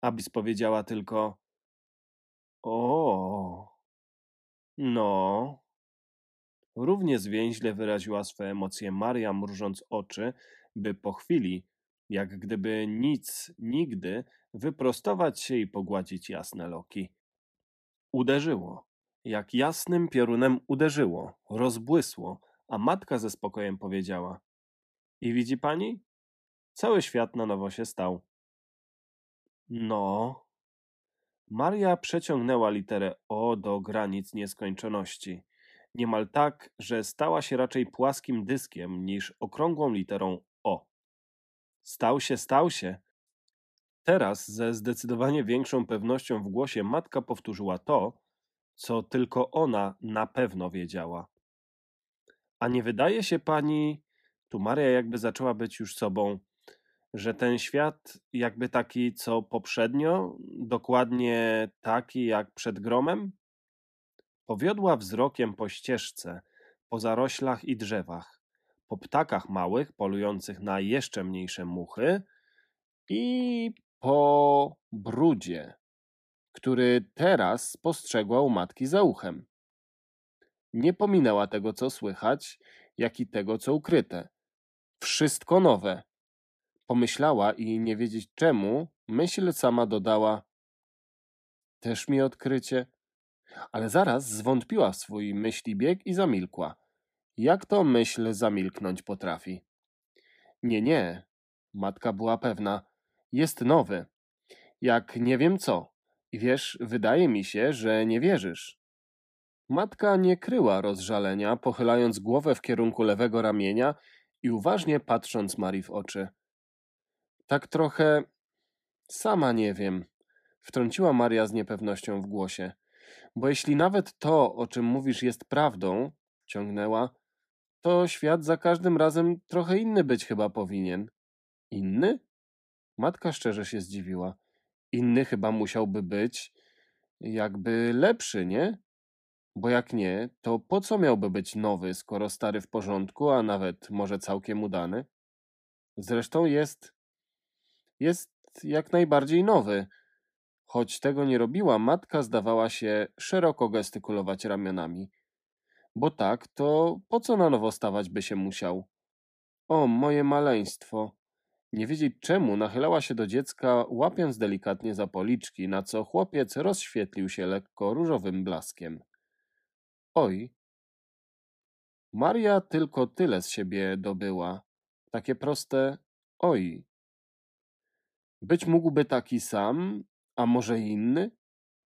Abis powiedziała tylko: O, no. Równie zwięźle wyraziła swe emocje Maria, mrużąc oczy, by po chwili, jak gdyby nic, nigdy, wyprostować się i pogładzić jasne loki. Uderzyło. Jak jasnym piorunem uderzyło, rozbłysło, a matka ze spokojem powiedziała: I widzi pani? Cały świat na nowo się stał. No. Maria przeciągnęła literę O do granic nieskończoności. Niemal tak, że stała się raczej płaskim dyskiem niż okrągłą literą O. Stał się, stał się. Teraz ze zdecydowanie większą pewnością w głosie matka powtórzyła to, co tylko ona na pewno wiedziała. A nie wydaje się pani, tu Maria jakby zaczęła być już sobą, że ten świat jakby taki co poprzednio, dokładnie taki jak przed gromem? Powiodła wzrokiem po ścieżce, po zaroślach i drzewach, po ptakach małych polujących na jeszcze mniejsze muchy i po brudzie, który teraz spostrzegła u matki za uchem. Nie pominęła tego, co słychać, jak i tego, co ukryte. Wszystko nowe. Pomyślała i nie wiedzieć czemu, myśl sama dodała: Też mi odkrycie. Ale zaraz zwątpiła w swój myśli bieg i zamilkła. Jak to myśl zamilknąć potrafi? Nie, nie. Matka była pewna. Jest nowy. Jak nie wiem co. I wiesz, wydaje mi się, że nie wierzysz. Matka nie kryła rozżalenia, pochylając głowę w kierunku lewego ramienia i uważnie patrząc Marii w oczy. Tak trochę sama nie wiem, wtrąciła Maria z niepewnością w głosie. Bo jeśli nawet to, o czym mówisz, jest prawdą, ciągnęła, to świat za każdym razem trochę inny być chyba powinien. Inny? Matka szczerze się zdziwiła. Inny chyba musiałby być jakby lepszy, nie? Bo jak nie, to po co miałby być nowy, skoro stary w porządku, a nawet może całkiem udany? Zresztą jest. jest jak najbardziej nowy. Choć tego nie robiła, matka zdawała się szeroko gestykulować ramionami. Bo tak, to po co na nowo stawać by się musiał? O, moje maleństwo! Nie wiedzieć czemu, nachylała się do dziecka, łapiąc delikatnie za policzki, na co chłopiec rozświetlił się lekko różowym blaskiem. Oj! Maria tylko tyle z siebie dobyła. Takie proste oj. Być mógłby taki sam, a może inny?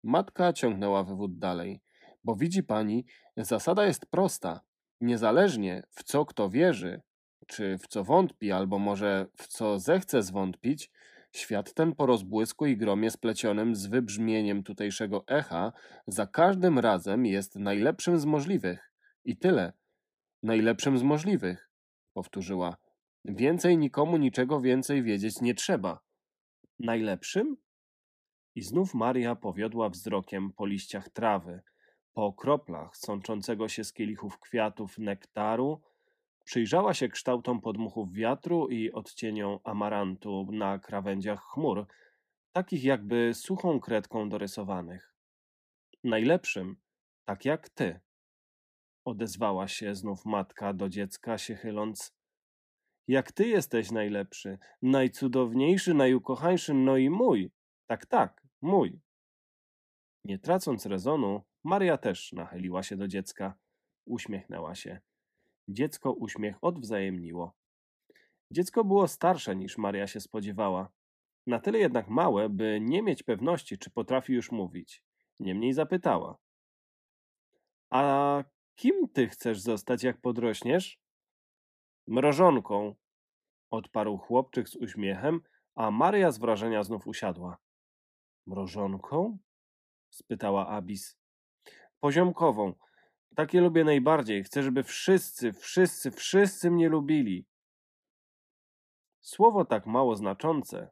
Matka ciągnęła wywód dalej. Bo widzi pani, zasada jest prosta. Niezależnie w co kto wierzy, czy w co wątpi, albo może w co zechce zwątpić, świat ten po rozbłysku i gromie splecionym z wybrzmieniem tutejszego echa za każdym razem jest najlepszym z możliwych. I tyle. Najlepszym z możliwych, powtórzyła. Więcej nikomu niczego więcej wiedzieć nie trzeba. Najlepszym? I znów Maria powiodła wzrokiem po liściach trawy, po kroplach sączącego się z kielichów kwiatów nektaru, przyjrzała się kształtom podmuchów wiatru i odcieniom amarantu na krawędziach chmur, takich jakby suchą kredką dorysowanych. Najlepszym, tak jak ty, odezwała się znów matka do dziecka, się chyląc. Jak ty jesteś najlepszy, najcudowniejszy, najukochańszy, no i mój. Tak, tak, mój. Nie tracąc rezonu, Maria też nachyliła się do dziecka. Uśmiechnęła się. Dziecko uśmiech odwzajemniło. Dziecko było starsze niż Maria się spodziewała. Na tyle jednak małe, by nie mieć pewności, czy potrafi już mówić. Niemniej zapytała. A kim ty chcesz zostać, jak podrośniesz? Mrożonką, odparł chłopczyk z uśmiechem, a Maria z wrażenia znów usiadła. Mrożonką? spytała Abis. Poziomkową. Takie lubię najbardziej. Chcę, żeby wszyscy, wszyscy, wszyscy mnie lubili. Słowo tak mało znaczące,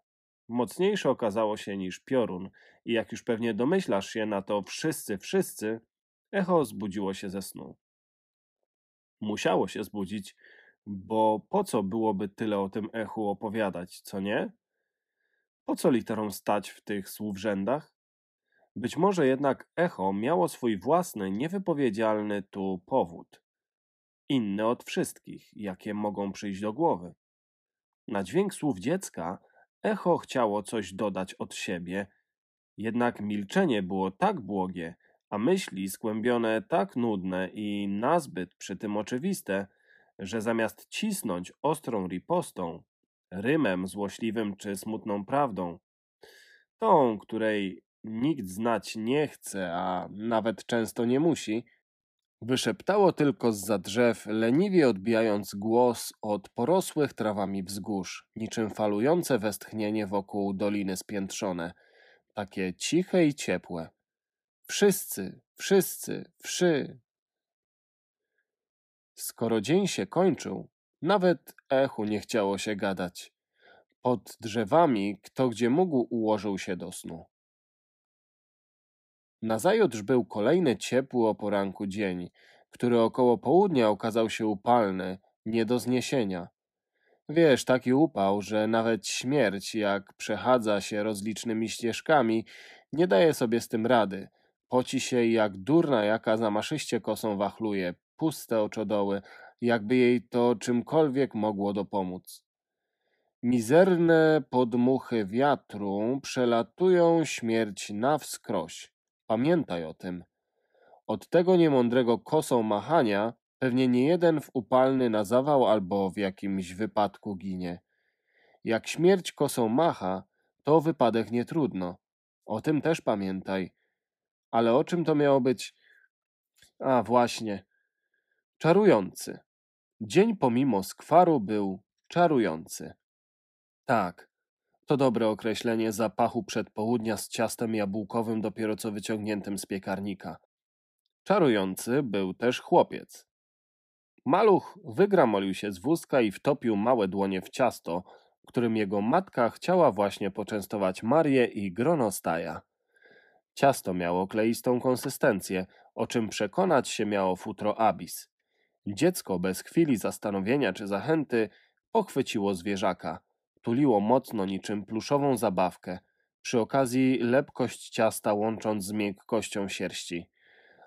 mocniejsze okazało się niż piorun i jak już pewnie domyślasz się na to wszyscy, wszyscy, echo zbudziło się ze snu. Musiało się zbudzić, bo po co byłoby tyle o tym echu opowiadać, co nie? Po co literom stać w tych słówrzędach? Być może jednak echo miało swój własny, niewypowiedzialny tu powód. Inny od wszystkich, jakie mogą przyjść do głowy. Na dźwięk słów dziecka echo chciało coś dodać od siebie, jednak milczenie było tak błogie, a myśli skłębione tak nudne i nazbyt przy tym oczywiste, że zamiast cisnąć ostrą ripostą, rymem złośliwym czy smutną prawdą, tą, której nikt znać nie chce, a nawet często nie musi, Wyszeptało tylko zza drzew, leniwie odbijając głos od porosłych trawami wzgórz, niczym falujące westchnienie wokół doliny spiętrzone, takie ciche i ciepłe. Wszyscy, wszyscy, wszy. Skoro dzień się kończył, nawet echu nie chciało się gadać. Pod drzewami kto gdzie mógł ułożył się do snu. Nazajutrz był kolejny ciepły o poranku dzień, który około południa okazał się upalny, nie do zniesienia. Wiesz, taki upał, że nawet śmierć, jak przechadza się rozlicznymi ścieżkami, nie daje sobie z tym rady. Poci się jak durna jaka zamaszyście kosą wachluje, puste oczodoły, jakby jej to czymkolwiek mogło dopomóc. Mizerne podmuchy wiatru przelatują śmierć na wskroś. Pamiętaj o tym. Od tego niemądrego kosą machania pewnie nie jeden w upalny na zawał albo w jakimś wypadku ginie. Jak śmierć kosą macha, to wypadek nie trudno. O tym też pamiętaj. Ale o czym to miało być? A właśnie. Czarujący. Dzień pomimo skwaru był czarujący. Tak, to dobre określenie zapachu przedpołudnia z ciastem jabłkowym dopiero co wyciągniętym z piekarnika. Czarujący był też chłopiec. Maluch wygramolił się z wózka i wtopił małe dłonie w ciasto, którym jego matka chciała właśnie poczęstować Marię i gronostaja. Ciasto miało kleistą konsystencję, o czym przekonać się miało futro Abis. Dziecko bez chwili zastanowienia czy zachęty pochwyciło zwierzaka – tuliło mocno niczym pluszową zabawkę, przy okazji lepkość ciasta łącząc z miękkością sierści.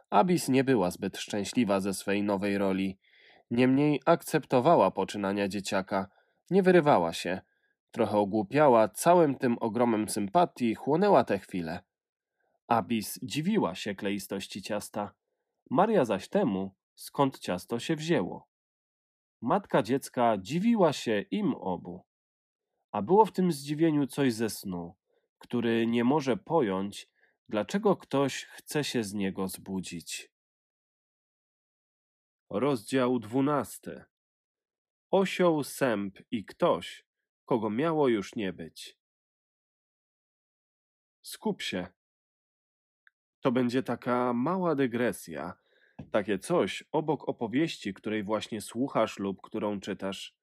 Abis nie była zbyt szczęśliwa ze swej nowej roli. Niemniej akceptowała poczynania dzieciaka, nie wyrywała się. Trochę ogłupiała, całym tym ogromem sympatii chłonęła tę chwilę. Abis dziwiła się kleistości ciasta. Maria zaś temu, skąd ciasto się wzięło. Matka dziecka dziwiła się im obu. A było w tym zdziwieniu coś ze snu, który nie może pojąć, dlaczego ktoś chce się z niego zbudzić. Rozdział dwunasty. Osioł, sęp i ktoś, kogo miało już nie być. Skup się. To będzie taka mała dygresja, takie coś obok opowieści, której właśnie słuchasz lub którą czytasz.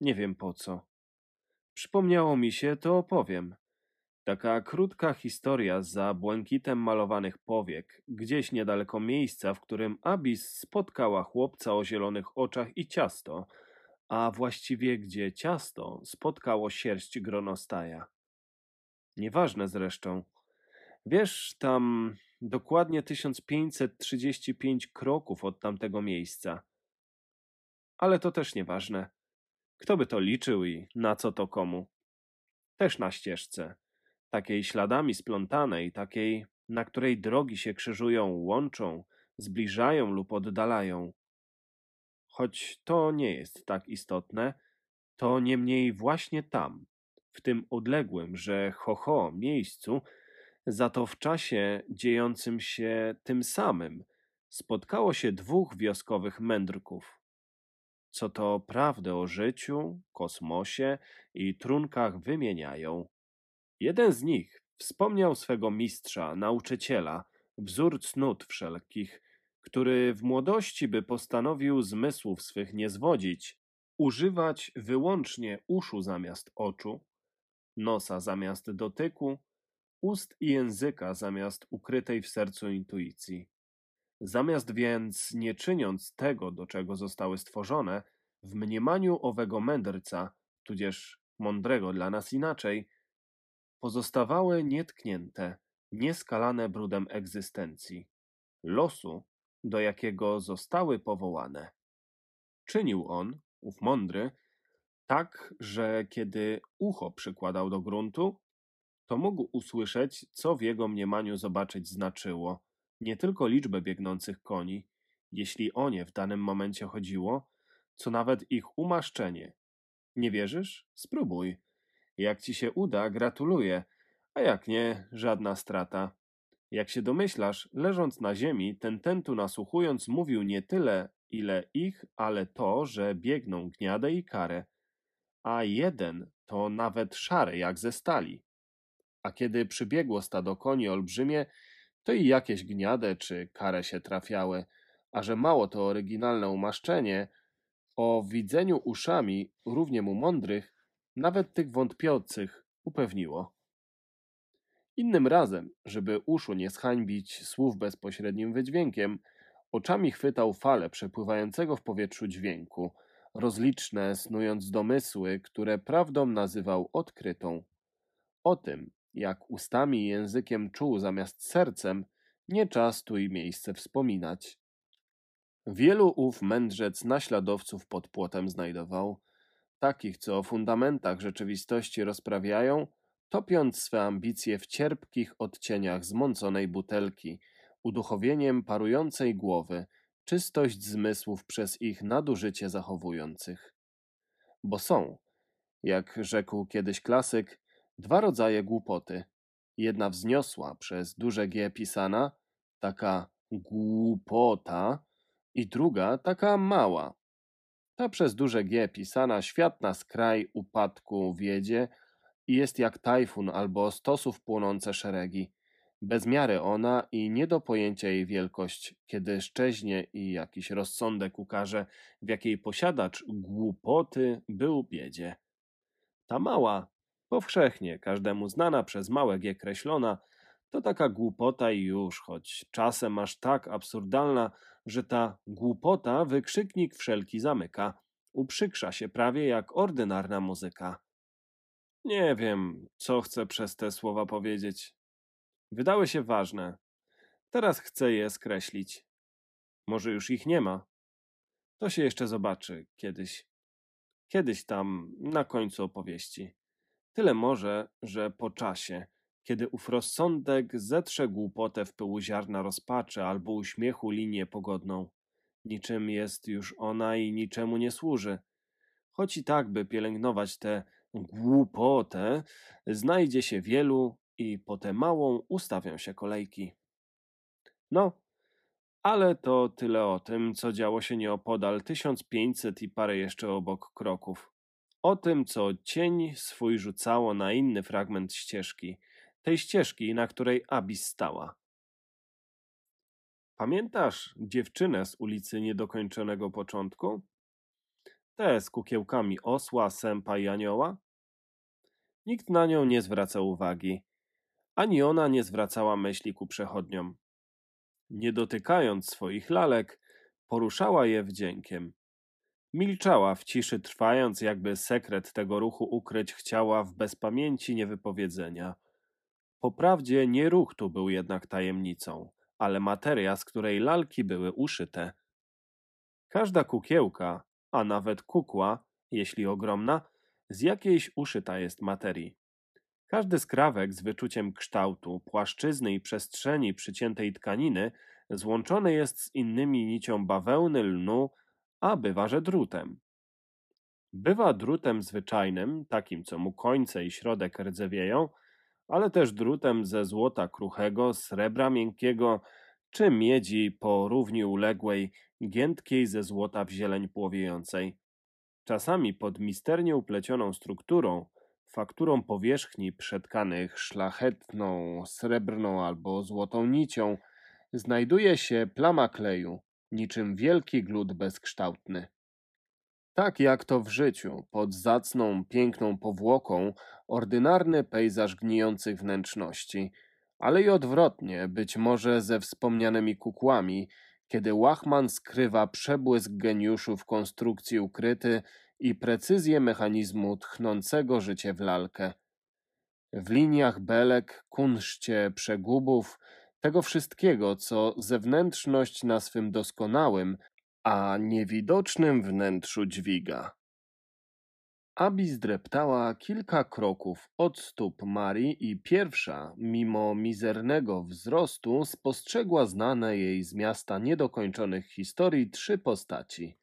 Nie wiem po co. Przypomniało mi się, to opowiem. Taka krótka historia za błękitem malowanych powiek, gdzieś niedaleko miejsca, w którym Abis spotkała chłopca o zielonych oczach i ciasto, a właściwie gdzie ciasto spotkało sierść gronostaja. Nieważne zresztą. Wiesz, tam dokładnie 1535 kroków od tamtego miejsca. Ale to też nieważne. Kto by to liczył i na co to komu? Też na ścieżce, takiej śladami splątanej, takiej, na której drogi się krzyżują, łączą, zbliżają lub oddalają. Choć to nie jest tak istotne, to niemniej właśnie tam, w tym odległym, że ho, ho miejscu, za to w czasie dziejącym się tym samym, spotkało się dwóch wioskowych mędrków co to prawdę o życiu, kosmosie i trunkach wymieniają. Jeden z nich wspomniał swego mistrza, nauczyciela, wzór cnót wszelkich, który w młodości by postanowił zmysłów swych nie zwodzić, używać wyłącznie uszu zamiast oczu, nosa zamiast dotyku, ust i języka zamiast ukrytej w sercu intuicji. Zamiast więc, nie czyniąc tego, do czego zostały stworzone, w mniemaniu owego mędrca, tudzież mądrego dla nas inaczej, pozostawały nietknięte, nieskalane brudem egzystencji, losu, do jakiego zostały powołane. Czynił on, ów mądry, tak, że kiedy ucho przykładał do gruntu, to mógł usłyszeć, co w jego mniemaniu zobaczyć znaczyło, nie tylko liczbę biegnących koni, jeśli o nie w danym momencie chodziło, co nawet ich umaszczenie. Nie wierzysz? Spróbuj. Jak ci się uda, gratuluję, a jak nie, żadna strata. Jak się domyślasz, leżąc na ziemi, ten tentu nasłuchując mówił nie tyle, ile ich, ale to, że biegną gniadę i karę, a jeden to nawet szary jak ze stali. A kiedy przybiegło stado koni olbrzymie, to i jakieś gniadę czy karę się trafiały, a że mało to oryginalne umaszczenie, o widzeniu uszami równie mu mądrych, nawet tych wątpiących upewniło. Innym razem, żeby uszu nie zhańbić słów bezpośrednim wydźwiękiem, oczami chwytał falę przepływającego w powietrzu dźwięku, rozliczne snując domysły, które prawdą nazywał odkrytą. O tym, jak ustami i językiem czuł zamiast sercem, nie czas tu i miejsce wspominać. Wielu ów mędrzec naśladowców pod płotem znajdował, takich, co o fundamentach rzeczywistości rozprawiają, topiąc swe ambicje w cierpkich odcieniach zmąconej butelki, uduchowieniem parującej głowy, czystość zmysłów przez ich nadużycie zachowujących. Bo są, jak rzekł kiedyś klasyk, dwa rodzaje głupoty. Jedna wzniosła, przez duże G pisana, taka głupota, i druga taka mała. Ta przez duże G pisana świat na skraj upadku wiedzie i jest jak tajfun albo stosów płonące szeregi. Bez miary ona i nie do pojęcia jej wielkość, kiedy szczeźnie i jakiś rozsądek ukaże, w jakiej posiadacz głupoty był biedzie. Ta mała, powszechnie każdemu znana przez małe G kreślona, to taka głupota i już, choć czasem aż tak absurdalna, że ta głupota wykrzyknik wszelki zamyka. Uprzykrza się prawie jak ordynarna muzyka. Nie wiem, co chcę przez te słowa powiedzieć. Wydały się ważne. Teraz chcę je skreślić. Może już ich nie ma. To się jeszcze zobaczy kiedyś. Kiedyś tam, na końcu opowieści. Tyle może, że po czasie, kiedy ów rozsądek zetrze głupotę w pyłu ziarna rozpaczy albo uśmiechu linię pogodną. Niczym jest już ona i niczemu nie służy. Choć i tak, by pielęgnować tę głupotę, znajdzie się wielu i po tę małą ustawią się kolejki. No, ale to tyle o tym, co działo się nieopodal 1500 i parę jeszcze obok kroków. O tym, co cień swój rzucało na inny fragment ścieżki, tej ścieżki, na której Abis stała. Pamiętasz dziewczynę z ulicy Niedokończonego Początku? Tę z kukiełkami osła, sępa i anioła? Nikt na nią nie zwracał uwagi, ani ona nie zwracała myśli ku przechodniom. Nie dotykając swoich lalek, poruszała je wdziękiem. Milczała w ciszy, trwając, jakby sekret tego ruchu ukryć chciała w bezpamięci niewypowiedzenia. Po prawdzie nie ruch tu był jednak tajemnicą, ale materia, z której lalki były uszyte. Każda kukiełka, a nawet kukła, jeśli ogromna, z jakiejś uszyta jest materii. Każdy skrawek z wyczuciem kształtu, płaszczyzny i przestrzeni przyciętej tkaniny złączony jest z innymi nicią bawełny, lnu, a bywa, że drutem. Bywa drutem zwyczajnym, takim co mu końce i środek rdzewieją, ale też drutem ze złota kruchego, srebra miękkiego czy miedzi po równi uległej, giętkiej ze złota w zieleń płowiejącej. Czasami pod misternie uplecioną strukturą, fakturą powierzchni przetkanych szlachetną, srebrną albo złotą nicią, znajduje się plama kleju, niczym wielki glut bezkształtny. Tak jak to w życiu, pod zacną, piękną powłoką, ordynarny pejzaż gnijących wnętrzności, ale i odwrotnie, być może ze wspomnianymi kukłami, kiedy łachman skrywa przebłysk geniuszu w konstrukcji ukryty i precyzję mechanizmu tchnącego życie w lalkę. W liniach belek, kunszcie przegubów, tego wszystkiego, co zewnętrzność na swym doskonałym, a niewidocznym wnętrzu dźwiga. Abi zdreptała kilka kroków od stóp Marii i pierwsza, mimo mizernego wzrostu, spostrzegła znane jej z miasta niedokończonych historii trzy postaci.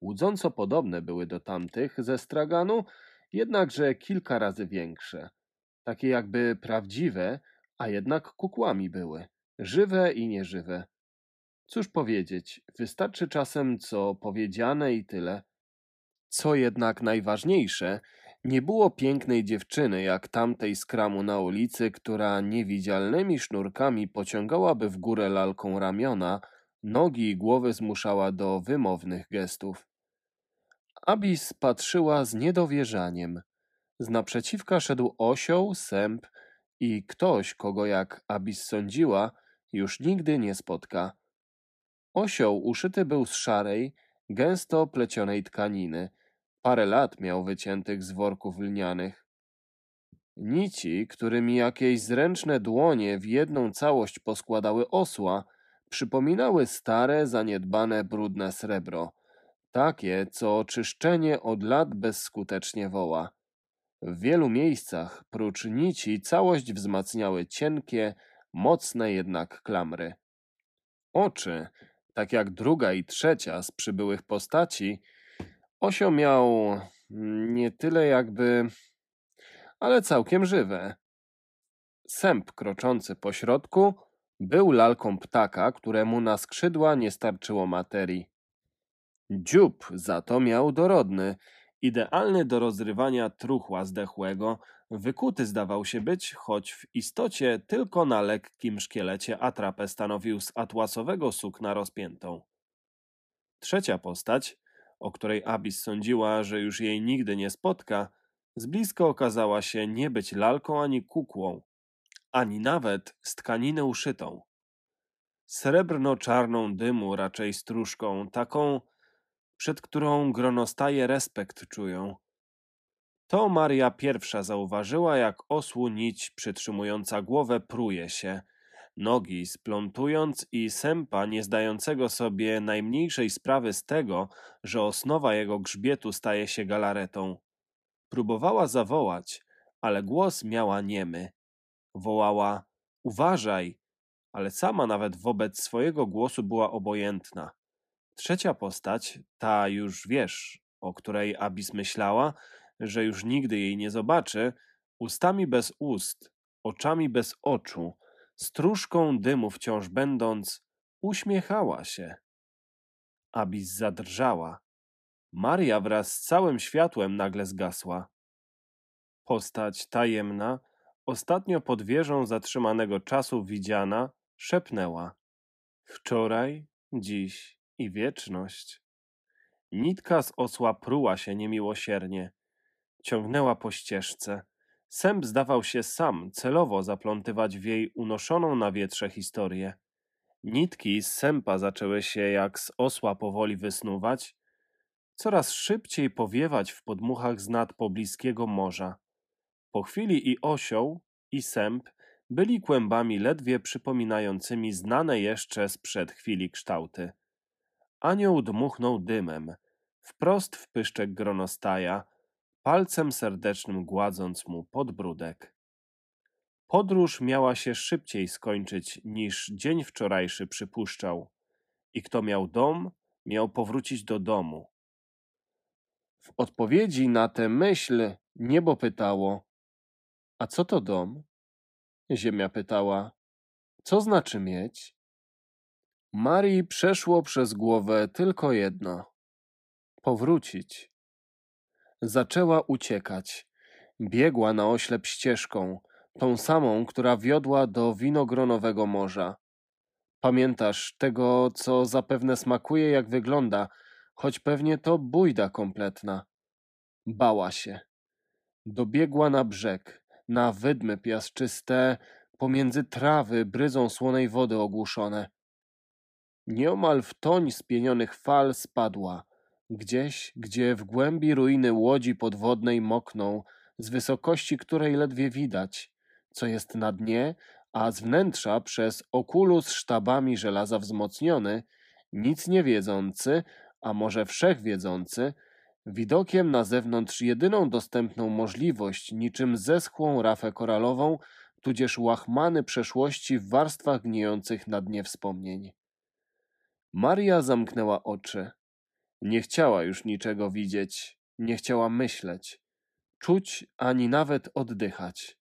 Łudząco podobne były do tamtych ze straganu, jednakże kilka razy większe. Takie jakby prawdziwe, a jednak kukłami były, żywe i nieżywe. Cóż powiedzieć, wystarczy czasem co powiedziane i tyle. Co jednak najważniejsze, nie było pięknej dziewczyny jak tamtej z kramu na ulicy, która niewidzialnymi sznurkami pociągałaby w górę lalką ramiona, nogi i głowy zmuszała do wymownych gestów. Abis patrzyła z niedowierzaniem. Z naprzeciwka szedł osioł, sęp i ktoś, kogo jak Abis sądziła, już nigdy nie spotka. Osioł uszyty był z szarej, gęsto plecionej tkaniny. Parę lat miał wyciętych z worków lnianych. Nici, którymi jakieś zręczne dłonie w jedną całość poskładały osła, przypominały stare, zaniedbane, brudne srebro. Takie, co czyszczenie od lat bezskutecznie woła. W wielu miejscach, prócz nici, całość wzmacniały cienkie, mocne jednak klamry. Oczy, tak jak druga i trzecia z przybyłych postaci, Osio miał nie tyle jakby, ale całkiem żywe. Sęp kroczący po środku był lalką ptaka, któremu na skrzydła nie starczyło materii. Dziób za to miał dorodny, idealny do rozrywania truchła zdechłego, wykuty zdawał się być, choć w istocie tylko na lekkim szkielecie atrapę stanowił z atłasowego sukna rozpiętą. Trzecia postać, o której Abis sądziła, że już jej nigdy nie spotka, z bliska okazała się nie być lalką ani kukłą, ani nawet z tkaniny uszytą. Srebrno-czarną dymu raczej stróżką, taką, przed którą gronostaje respekt czują. To Maria pierwsza zauważyła, jak osłu nić przytrzymująca głowę pruje się, nogi splątując i sępa nie zdającego sobie najmniejszej sprawy z tego, że osnowa jego grzbietu staje się galaretą. Próbowała zawołać, ale głos miała niemy. Wołała uważaj, ale sama nawet wobec swojego głosu była obojętna. Trzecia postać, ta już wiesz, o której Abis myślała, że już nigdy jej nie zobaczy, ustami bez ust, oczami bez oczu, stróżką dymu wciąż będąc, uśmiechała się. Abis zadrżała. Maria wraz z całym światłem nagle zgasła. Postać tajemna, ostatnio pod wieżą zatrzymanego czasu widziana, szepnęła. Wczoraj, dziś i wieczność. Nitka z osła pruła się niemiłosiernie. Ciągnęła po ścieżce. Sęp zdawał się sam celowo zaplątywać w jej unoszoną na wietrze historię. Nitki z sępa zaczęły się jak z osła powoli wysnuwać, coraz szybciej powiewać w podmuchach z nad pobliskiego morza. Po chwili i osioł, i sęp byli kłębami ledwie przypominającymi znane jeszcze sprzed chwili kształty. Anioł dmuchnął dymem, wprost w pyszczek gronostaja, palcem serdecznym gładząc mu podbródek. Podróż miała się szybciej skończyć niż dzień wczorajszy przypuszczał i kto miał dom, miał powrócić do domu. W odpowiedzi na tę myśl niebo pytało: A co to dom? Ziemia pytała: Co znaczy mieć? Marii przeszło przez głowę tylko jedno: powrócić. Zaczęła uciekać. Biegła na oślep ścieżką, tą samą, która wiodła do winogronowego morza. Pamiętasz tego, co zapewne smakuje, jak wygląda, choć pewnie to bójda kompletna. Bała się. Dobiegła na brzeg, na wydmy piaszczyste, pomiędzy trawy bryzą słonej wody ogłuszone. Nieomal w toń spienionych fal spadła, gdzieś, gdzie w głębi ruiny łodzi podwodnej mokną, z wysokości której ledwie widać, co jest na dnie, a z wnętrza przez okulus sztabami żelaza wzmocniony, nic nie wiedzący, a może wszechwiedzący, widokiem na zewnątrz jedyną dostępną możliwość, niczym zeschłą rafę koralową, tudzież łachmany przeszłości w warstwach gnijących na dnie wspomnień. Maria zamknęła oczy. Nie chciała już niczego widzieć, nie chciała myśleć, czuć ani nawet oddychać.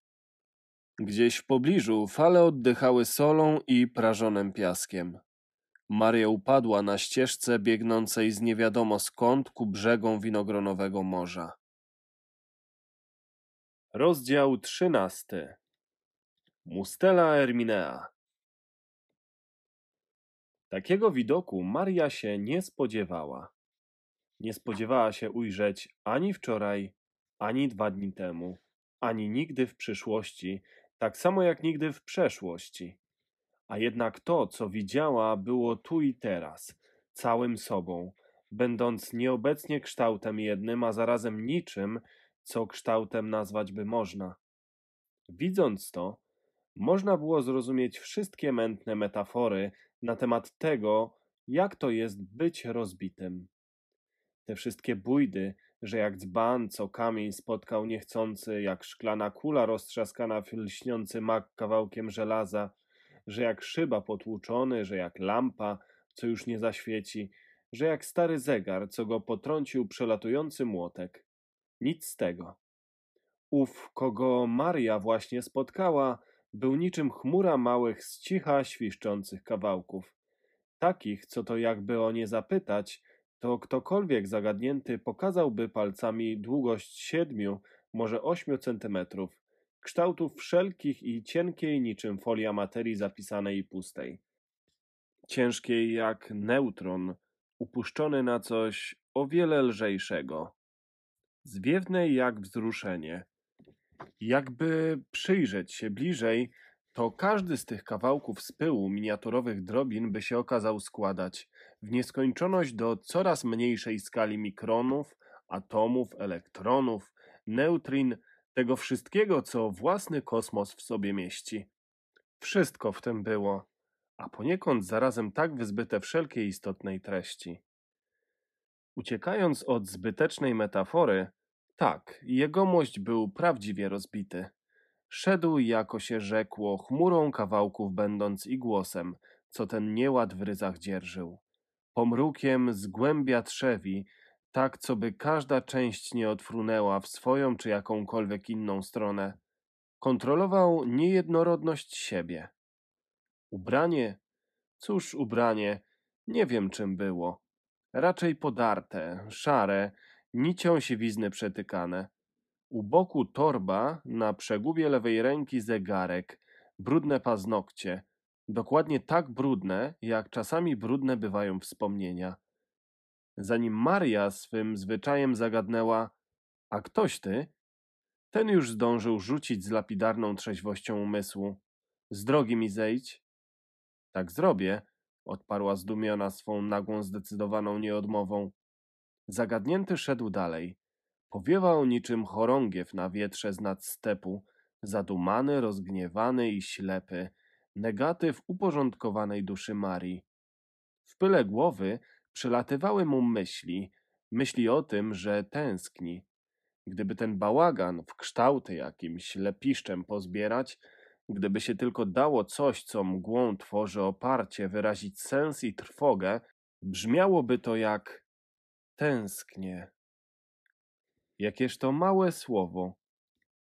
Gdzieś w pobliżu fale oddychały solą i prażonym piaskiem. Maria upadła na ścieżce biegnącej z niewiadomo skąd ku brzegom winogronowego morza. Rozdział trzynasty Mustela Erminea Takiego widoku Maria się nie spodziewała. Nie spodziewała się ujrzeć ani wczoraj, ani dwa dni temu, ani nigdy w przyszłości, tak samo jak nigdy w przeszłości. A jednak to, co widziała, było tu i teraz, całym sobą, będąc nieobecnie kształtem jednym, a zarazem niczym, co kształtem nazwać by można. Widząc to, można było zrozumieć wszystkie mętne metafory na temat tego, jak to jest być rozbitym. Te wszystkie bójdy, że jak dzban, co kamień spotkał niechcący, jak szklana kula roztrzaskana w lśniący mak kawałkiem żelaza, że jak szyba potłuczony, że jak lampa, co już nie zaświeci, że jak stary zegar, co go potrącił przelatujący młotek. Nic z tego. Ów, kogo Maria właśnie spotkała, był niczym chmura małych z cicha świszczących kawałków. Takich, co to jakby o nie zapytać, to ktokolwiek zagadnięty pokazałby palcami długość siedmiu, może ośmiu centymetrów, kształtów wszelkich i cienkiej niczym folia materii zapisanej i pustej. Ciężkiej jak neutron, upuszczony na coś o wiele lżejszego. Zwiewnej jak wzruszenie. Jakby przyjrzeć się bliżej, to każdy z tych kawałków z pyłu miniaturowych drobin by się okazał składać w nieskończoność do coraz mniejszej skali mikronów, atomów, elektronów, neutrin, tego wszystkiego, co własny kosmos w sobie mieści. Wszystko w tym było, a poniekąd zarazem tak wyzbyte wszelkiej istotnej treści. Uciekając od zbytecznej metafory, tak, jegomość był prawdziwie rozbity. Szedł, jako się rzekło, chmurą kawałków będąc i głosem, co ten nieład w ryzach dzierżył. Pomrukiem z głębia trzewi, tak co by każda część nie odfrunęła w swoją czy jakąkolwiek inną stronę. Kontrolował niejednorodność siebie. Ubranie? Cóż ubranie? Nie wiem czym było. Raczej podarte, szare, nicią siwizny przetykane. U boku torba, na przegubie lewej ręki zegarek, brudne paznokcie, dokładnie tak brudne, jak czasami brudne bywają wspomnienia. Zanim Maria swym zwyczajem zagadnęła, a ktoś ty? Ten już zdążył rzucić z lapidarną trzeźwością umysłu. Z drogi mi zejdź. Tak zrobię, odparła zdumiona swą nagłą zdecydowaną nieodmową. Zagadnięty szedł dalej. Powiewał niczym chorągiew na wietrze z nad stepu, zadumany, rozgniewany i ślepy, negatyw uporządkowanej duszy Marii. W pyle głowy przelatywały mu myśli, myśli o tym, że tęskni. Gdyby ten bałagan w kształty jakimś lepiszczem pozbierać, gdyby się tylko dało coś, co mgłą tworzy oparcie, wyrazić sens i trwogę, brzmiałoby to jak tęsknię. Jakież to małe słowo.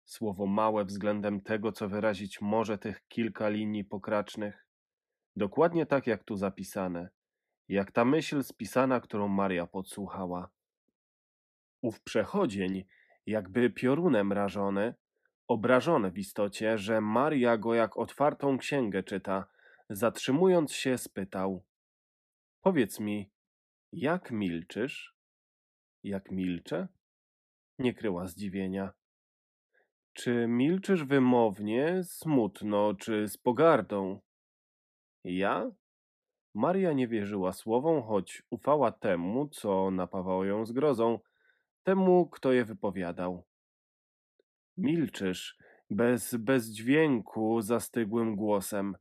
Słowo małe względem tego, co wyrazić może tych kilka linii pokracznych. Dokładnie tak, jak tu zapisane. Jak ta myśl spisana, którą Maria podsłuchała. Ów przechodzień, jakby piorunem rażony, obrażony w istocie, że Maria go jak otwartą księgę czyta, zatrzymując się spytał. Powiedz mi, jak milczysz? Jak milczę? Nie kryła zdziwienia. Czy milczysz wymownie, smutno, czy z pogardą? Ja? Maria nie wierzyła słowom, choć ufała temu, co napawało ją zgrozą, temu, kto je wypowiadał. Milczysz, bez, bez dźwięku, zastygłym głosem.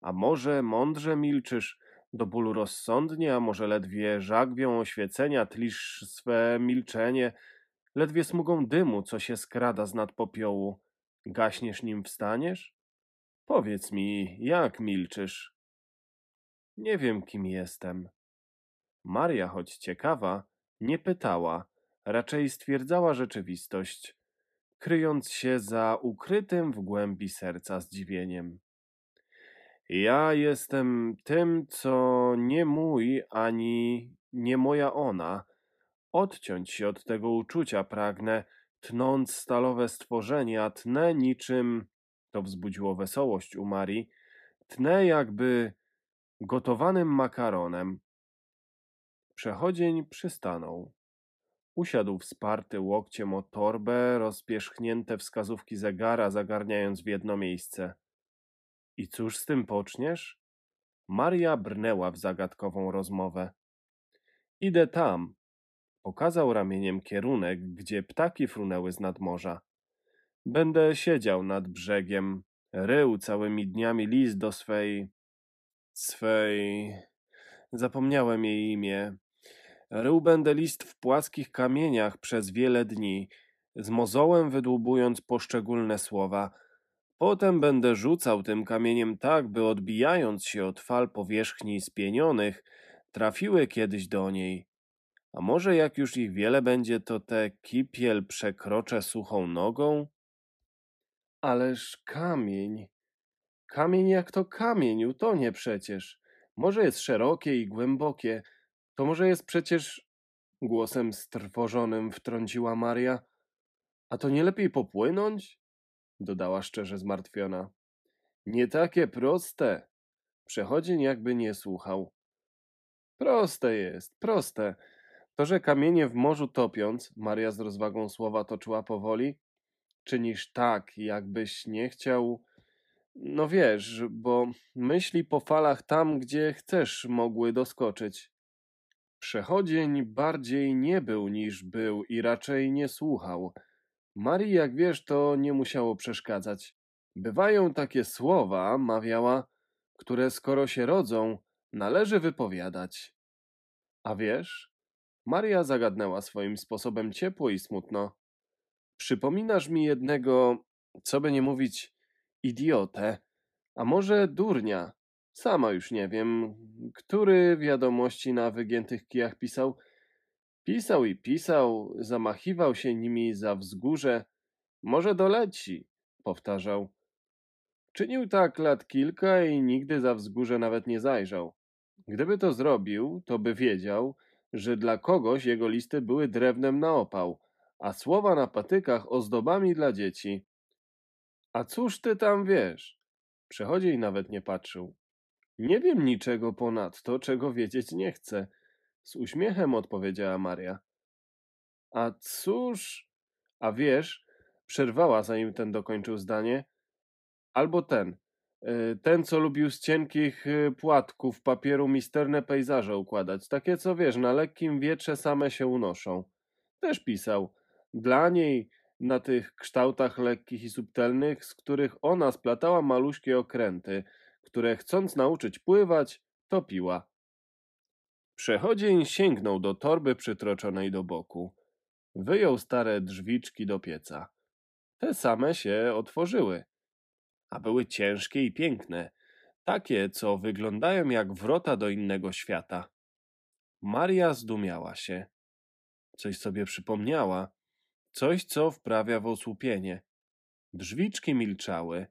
A może mądrze milczysz, do bólu rozsądnie, a może ledwie żagwią oświecenia tlisz swe milczenie, ledwie smugą dymu, co się skrada z nad popiołu. Gaśniesz nim wstaniesz? Powiedz mi, jak milczysz? Nie wiem, kim jestem. Maria, choć ciekawa, nie pytała, raczej stwierdzała rzeczywistość. kryjąc się za ukrytym w głębi serca zdziwieniem. Ja jestem tym, co nie mój ani nie moja ona. Odciąć się od tego uczucia pragnę, tnąc stalowe stworzenia, tnę niczym, to wzbudziło wesołość u Marii, tnę jakby gotowanym makaronem. Przechodzień przystanął. Usiadł wsparty łokciem o torbę, rozpierzchnięte wskazówki zegara zagarniając w jedno miejsce. I cóż z tym poczniesz? Maria brnęła w zagadkową rozmowę. Idę tam. Pokazał ramieniem kierunek, gdzie ptaki frunęły z nadmorza. Będę siedział nad brzegiem, rył całymi dniami list do swej... swej... Zapomniałem jej imię. Rył będę list w płaskich kamieniach przez wiele dni, z mozołem wydłubując poszczególne słowa. Potem będę rzucał tym kamieniem tak, by odbijając się od fal powierzchni spienionych, trafiły kiedyś do niej. A może jak już ich wiele będzie, to te kipiel przekroczę suchą nogą? Ależ kamień. Kamień jak to kamień, utonie przecież. Może jest szerokie i głębokie, to może jest przecież... Głosem strwożonym wtrąciła Maria. A to nie lepiej popłynąć? Dodała szczerze zmartwiona. Nie takie proste. Przechodzień jakby nie słuchał. Proste jest, proste. To, że kamienie w morzu topiąc, Maria z rozwagą słowa toczyła powoli, czynisz tak, jakbyś nie chciał... No wiesz, bo myśli po falach tam, gdzie chcesz, mogły doskoczyć. Przechodzień bardziej nie był niż był i raczej nie słuchał. Marii, jak wiesz, to nie musiało przeszkadzać. Bywają takie słowa, mawiała, które skoro się rodzą, należy wypowiadać. A wiesz, Maria zagadnęła swoim sposobem ciepło i smutno. Przypominasz mi jednego, co by nie mówić, idiotę, a może durnia. Sama już nie wiem, który wiadomości na wygiętych kijach pisał. Pisał i pisał, zamachiwał się nimi za wzgórze. Może doleci, powtarzał. Czynił tak lat kilka i nigdy za wzgórze nawet nie zajrzał. Gdyby to zrobił, to by wiedział, że dla kogoś jego listy były drewnem na opał, a słowa na patykach ozdobami dla dzieci. A cóż ty tam wiesz? Przechodziej nawet nie patrzył. Nie wiem niczego ponadto, czego wiedzieć nie chcę. Z uśmiechem odpowiedziała Maria. A cóż? A wiesz, przerwała zanim ten dokończył zdanie. Albo ten. y, Ten, co lubił z cienkich y, płatków papieru misterne pejzaże układać. Takie, co wiesz, na lekkim wietrze same się unoszą. Też pisał. Dla niej na tych kształtach lekkich i subtelnych, z których ona splatała maluśkie okręty, które chcąc nauczyć pływać, topiła. Przechodzień sięgnął do torby przytroczonej do boku. Wyjął stare drzwiczki do pieca. Te same się otworzyły, a były ciężkie i piękne, takie, co wyglądają jak wrota do innego świata. Maria zdumiała się. Coś sobie przypomniała, coś, co wprawia w osłupienie. Drzwiczki milczały,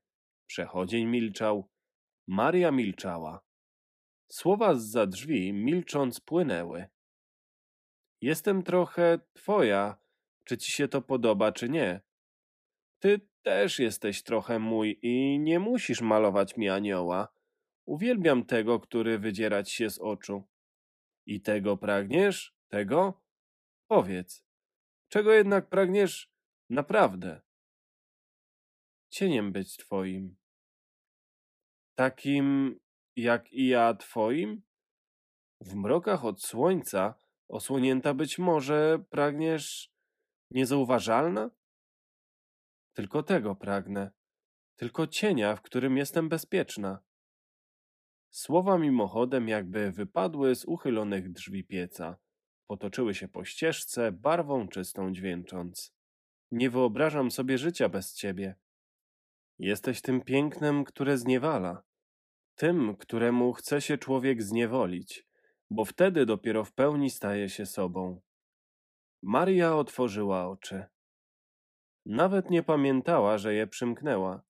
przechodzień milczał, Maria milczała. Słowa zza drzwi milcząc płynęły. Jestem trochę twoja, czy ci się to podoba, czy nie. Ty też jesteś trochę mój i nie musisz malować mi anioła. Uwielbiam tego, który wydzierać się z oczu. I tego pragniesz? Tego? Powiedz. Czego jednak pragniesz naprawdę? Cieniem być twoim. Takim jak i ja twoim? W mrokach od słońca, osłonięta być może, pragniesz niezauważalna? Tylko tego pragnę, tylko cienia, w którym jestem bezpieczna. Słowa mimochodem jakby wypadły z uchylonych drzwi pieca, potoczyły się po ścieżce, barwą czystą dźwięcząc. Nie wyobrażam sobie życia bez ciebie. Jesteś tym pięknem, które zniewala, tym, któremu chce się człowiek zniewolić, bo wtedy dopiero w pełni staje się sobą. Maria otworzyła oczy. Nawet nie pamiętała, że je przymknęła.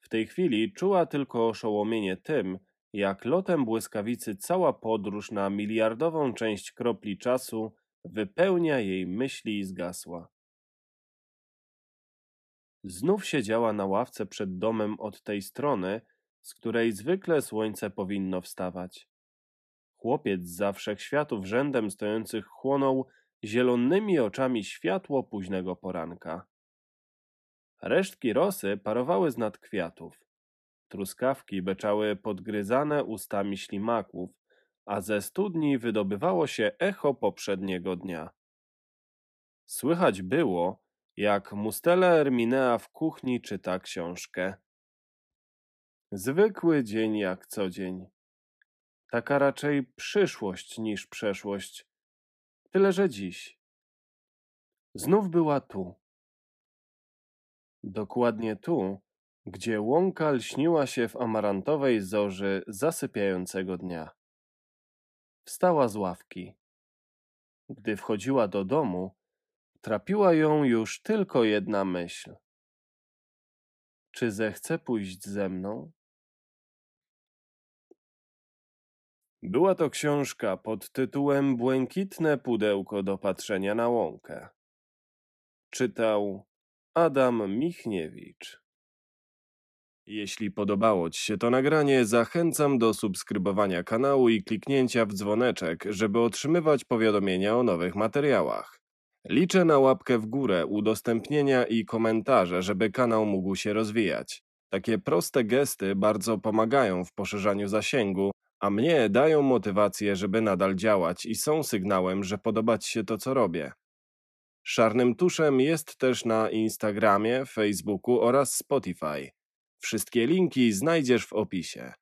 W tej chwili czuła tylko oszołomienie tym, jak lotem błyskawicy cała podróż na miliardową część kropli czasu wypełnia jej myśli i zgasła. Znów siedziała na ławce przed domem od tej strony, z której zwykle słońce powinno wstawać. Chłopiec za wszechświatów rzędem stojących chłonął zielonymi oczami światło późnego poranka. Resztki rosy parowały z nad kwiatów. Truskawki beczały podgryzane ustami ślimaków, a ze studni wydobywało się echo poprzedniego dnia. Słychać było, jak Mustela Erminea w kuchni czyta książkę. Zwykły dzień jak co dzień. Taka raczej przyszłość niż przeszłość. Tyle, że dziś. Znów była tu. Dokładnie tu, gdzie łąka lśniła się w amarantowej zorzy zasypiającego dnia. Wstała z ławki. Gdy wchodziła do domu, trapiła ją już tylko jedna myśl. Czy zechce pójść ze mną? Była to książka pod tytułem Błękitne pudełko do patrzenia na łąkę. Czytał Adam Michniewicz. Jeśli podobało Ci się to nagranie, zachęcam do subskrybowania kanału i kliknięcia w dzwoneczek, żeby otrzymywać powiadomienia o nowych materiałach. Liczę na łapkę w górę, udostępnienia i komentarze, żeby kanał mógł się rozwijać. Takie proste gesty bardzo pomagają w poszerzaniu zasięgu, a mnie dają motywację, żeby nadal działać i są sygnałem, że podoba Ci się to, co robię. Szarnym Tuszem jest też na Instagramie, Facebooku oraz Spotify. Wszystkie linki znajdziesz w opisie.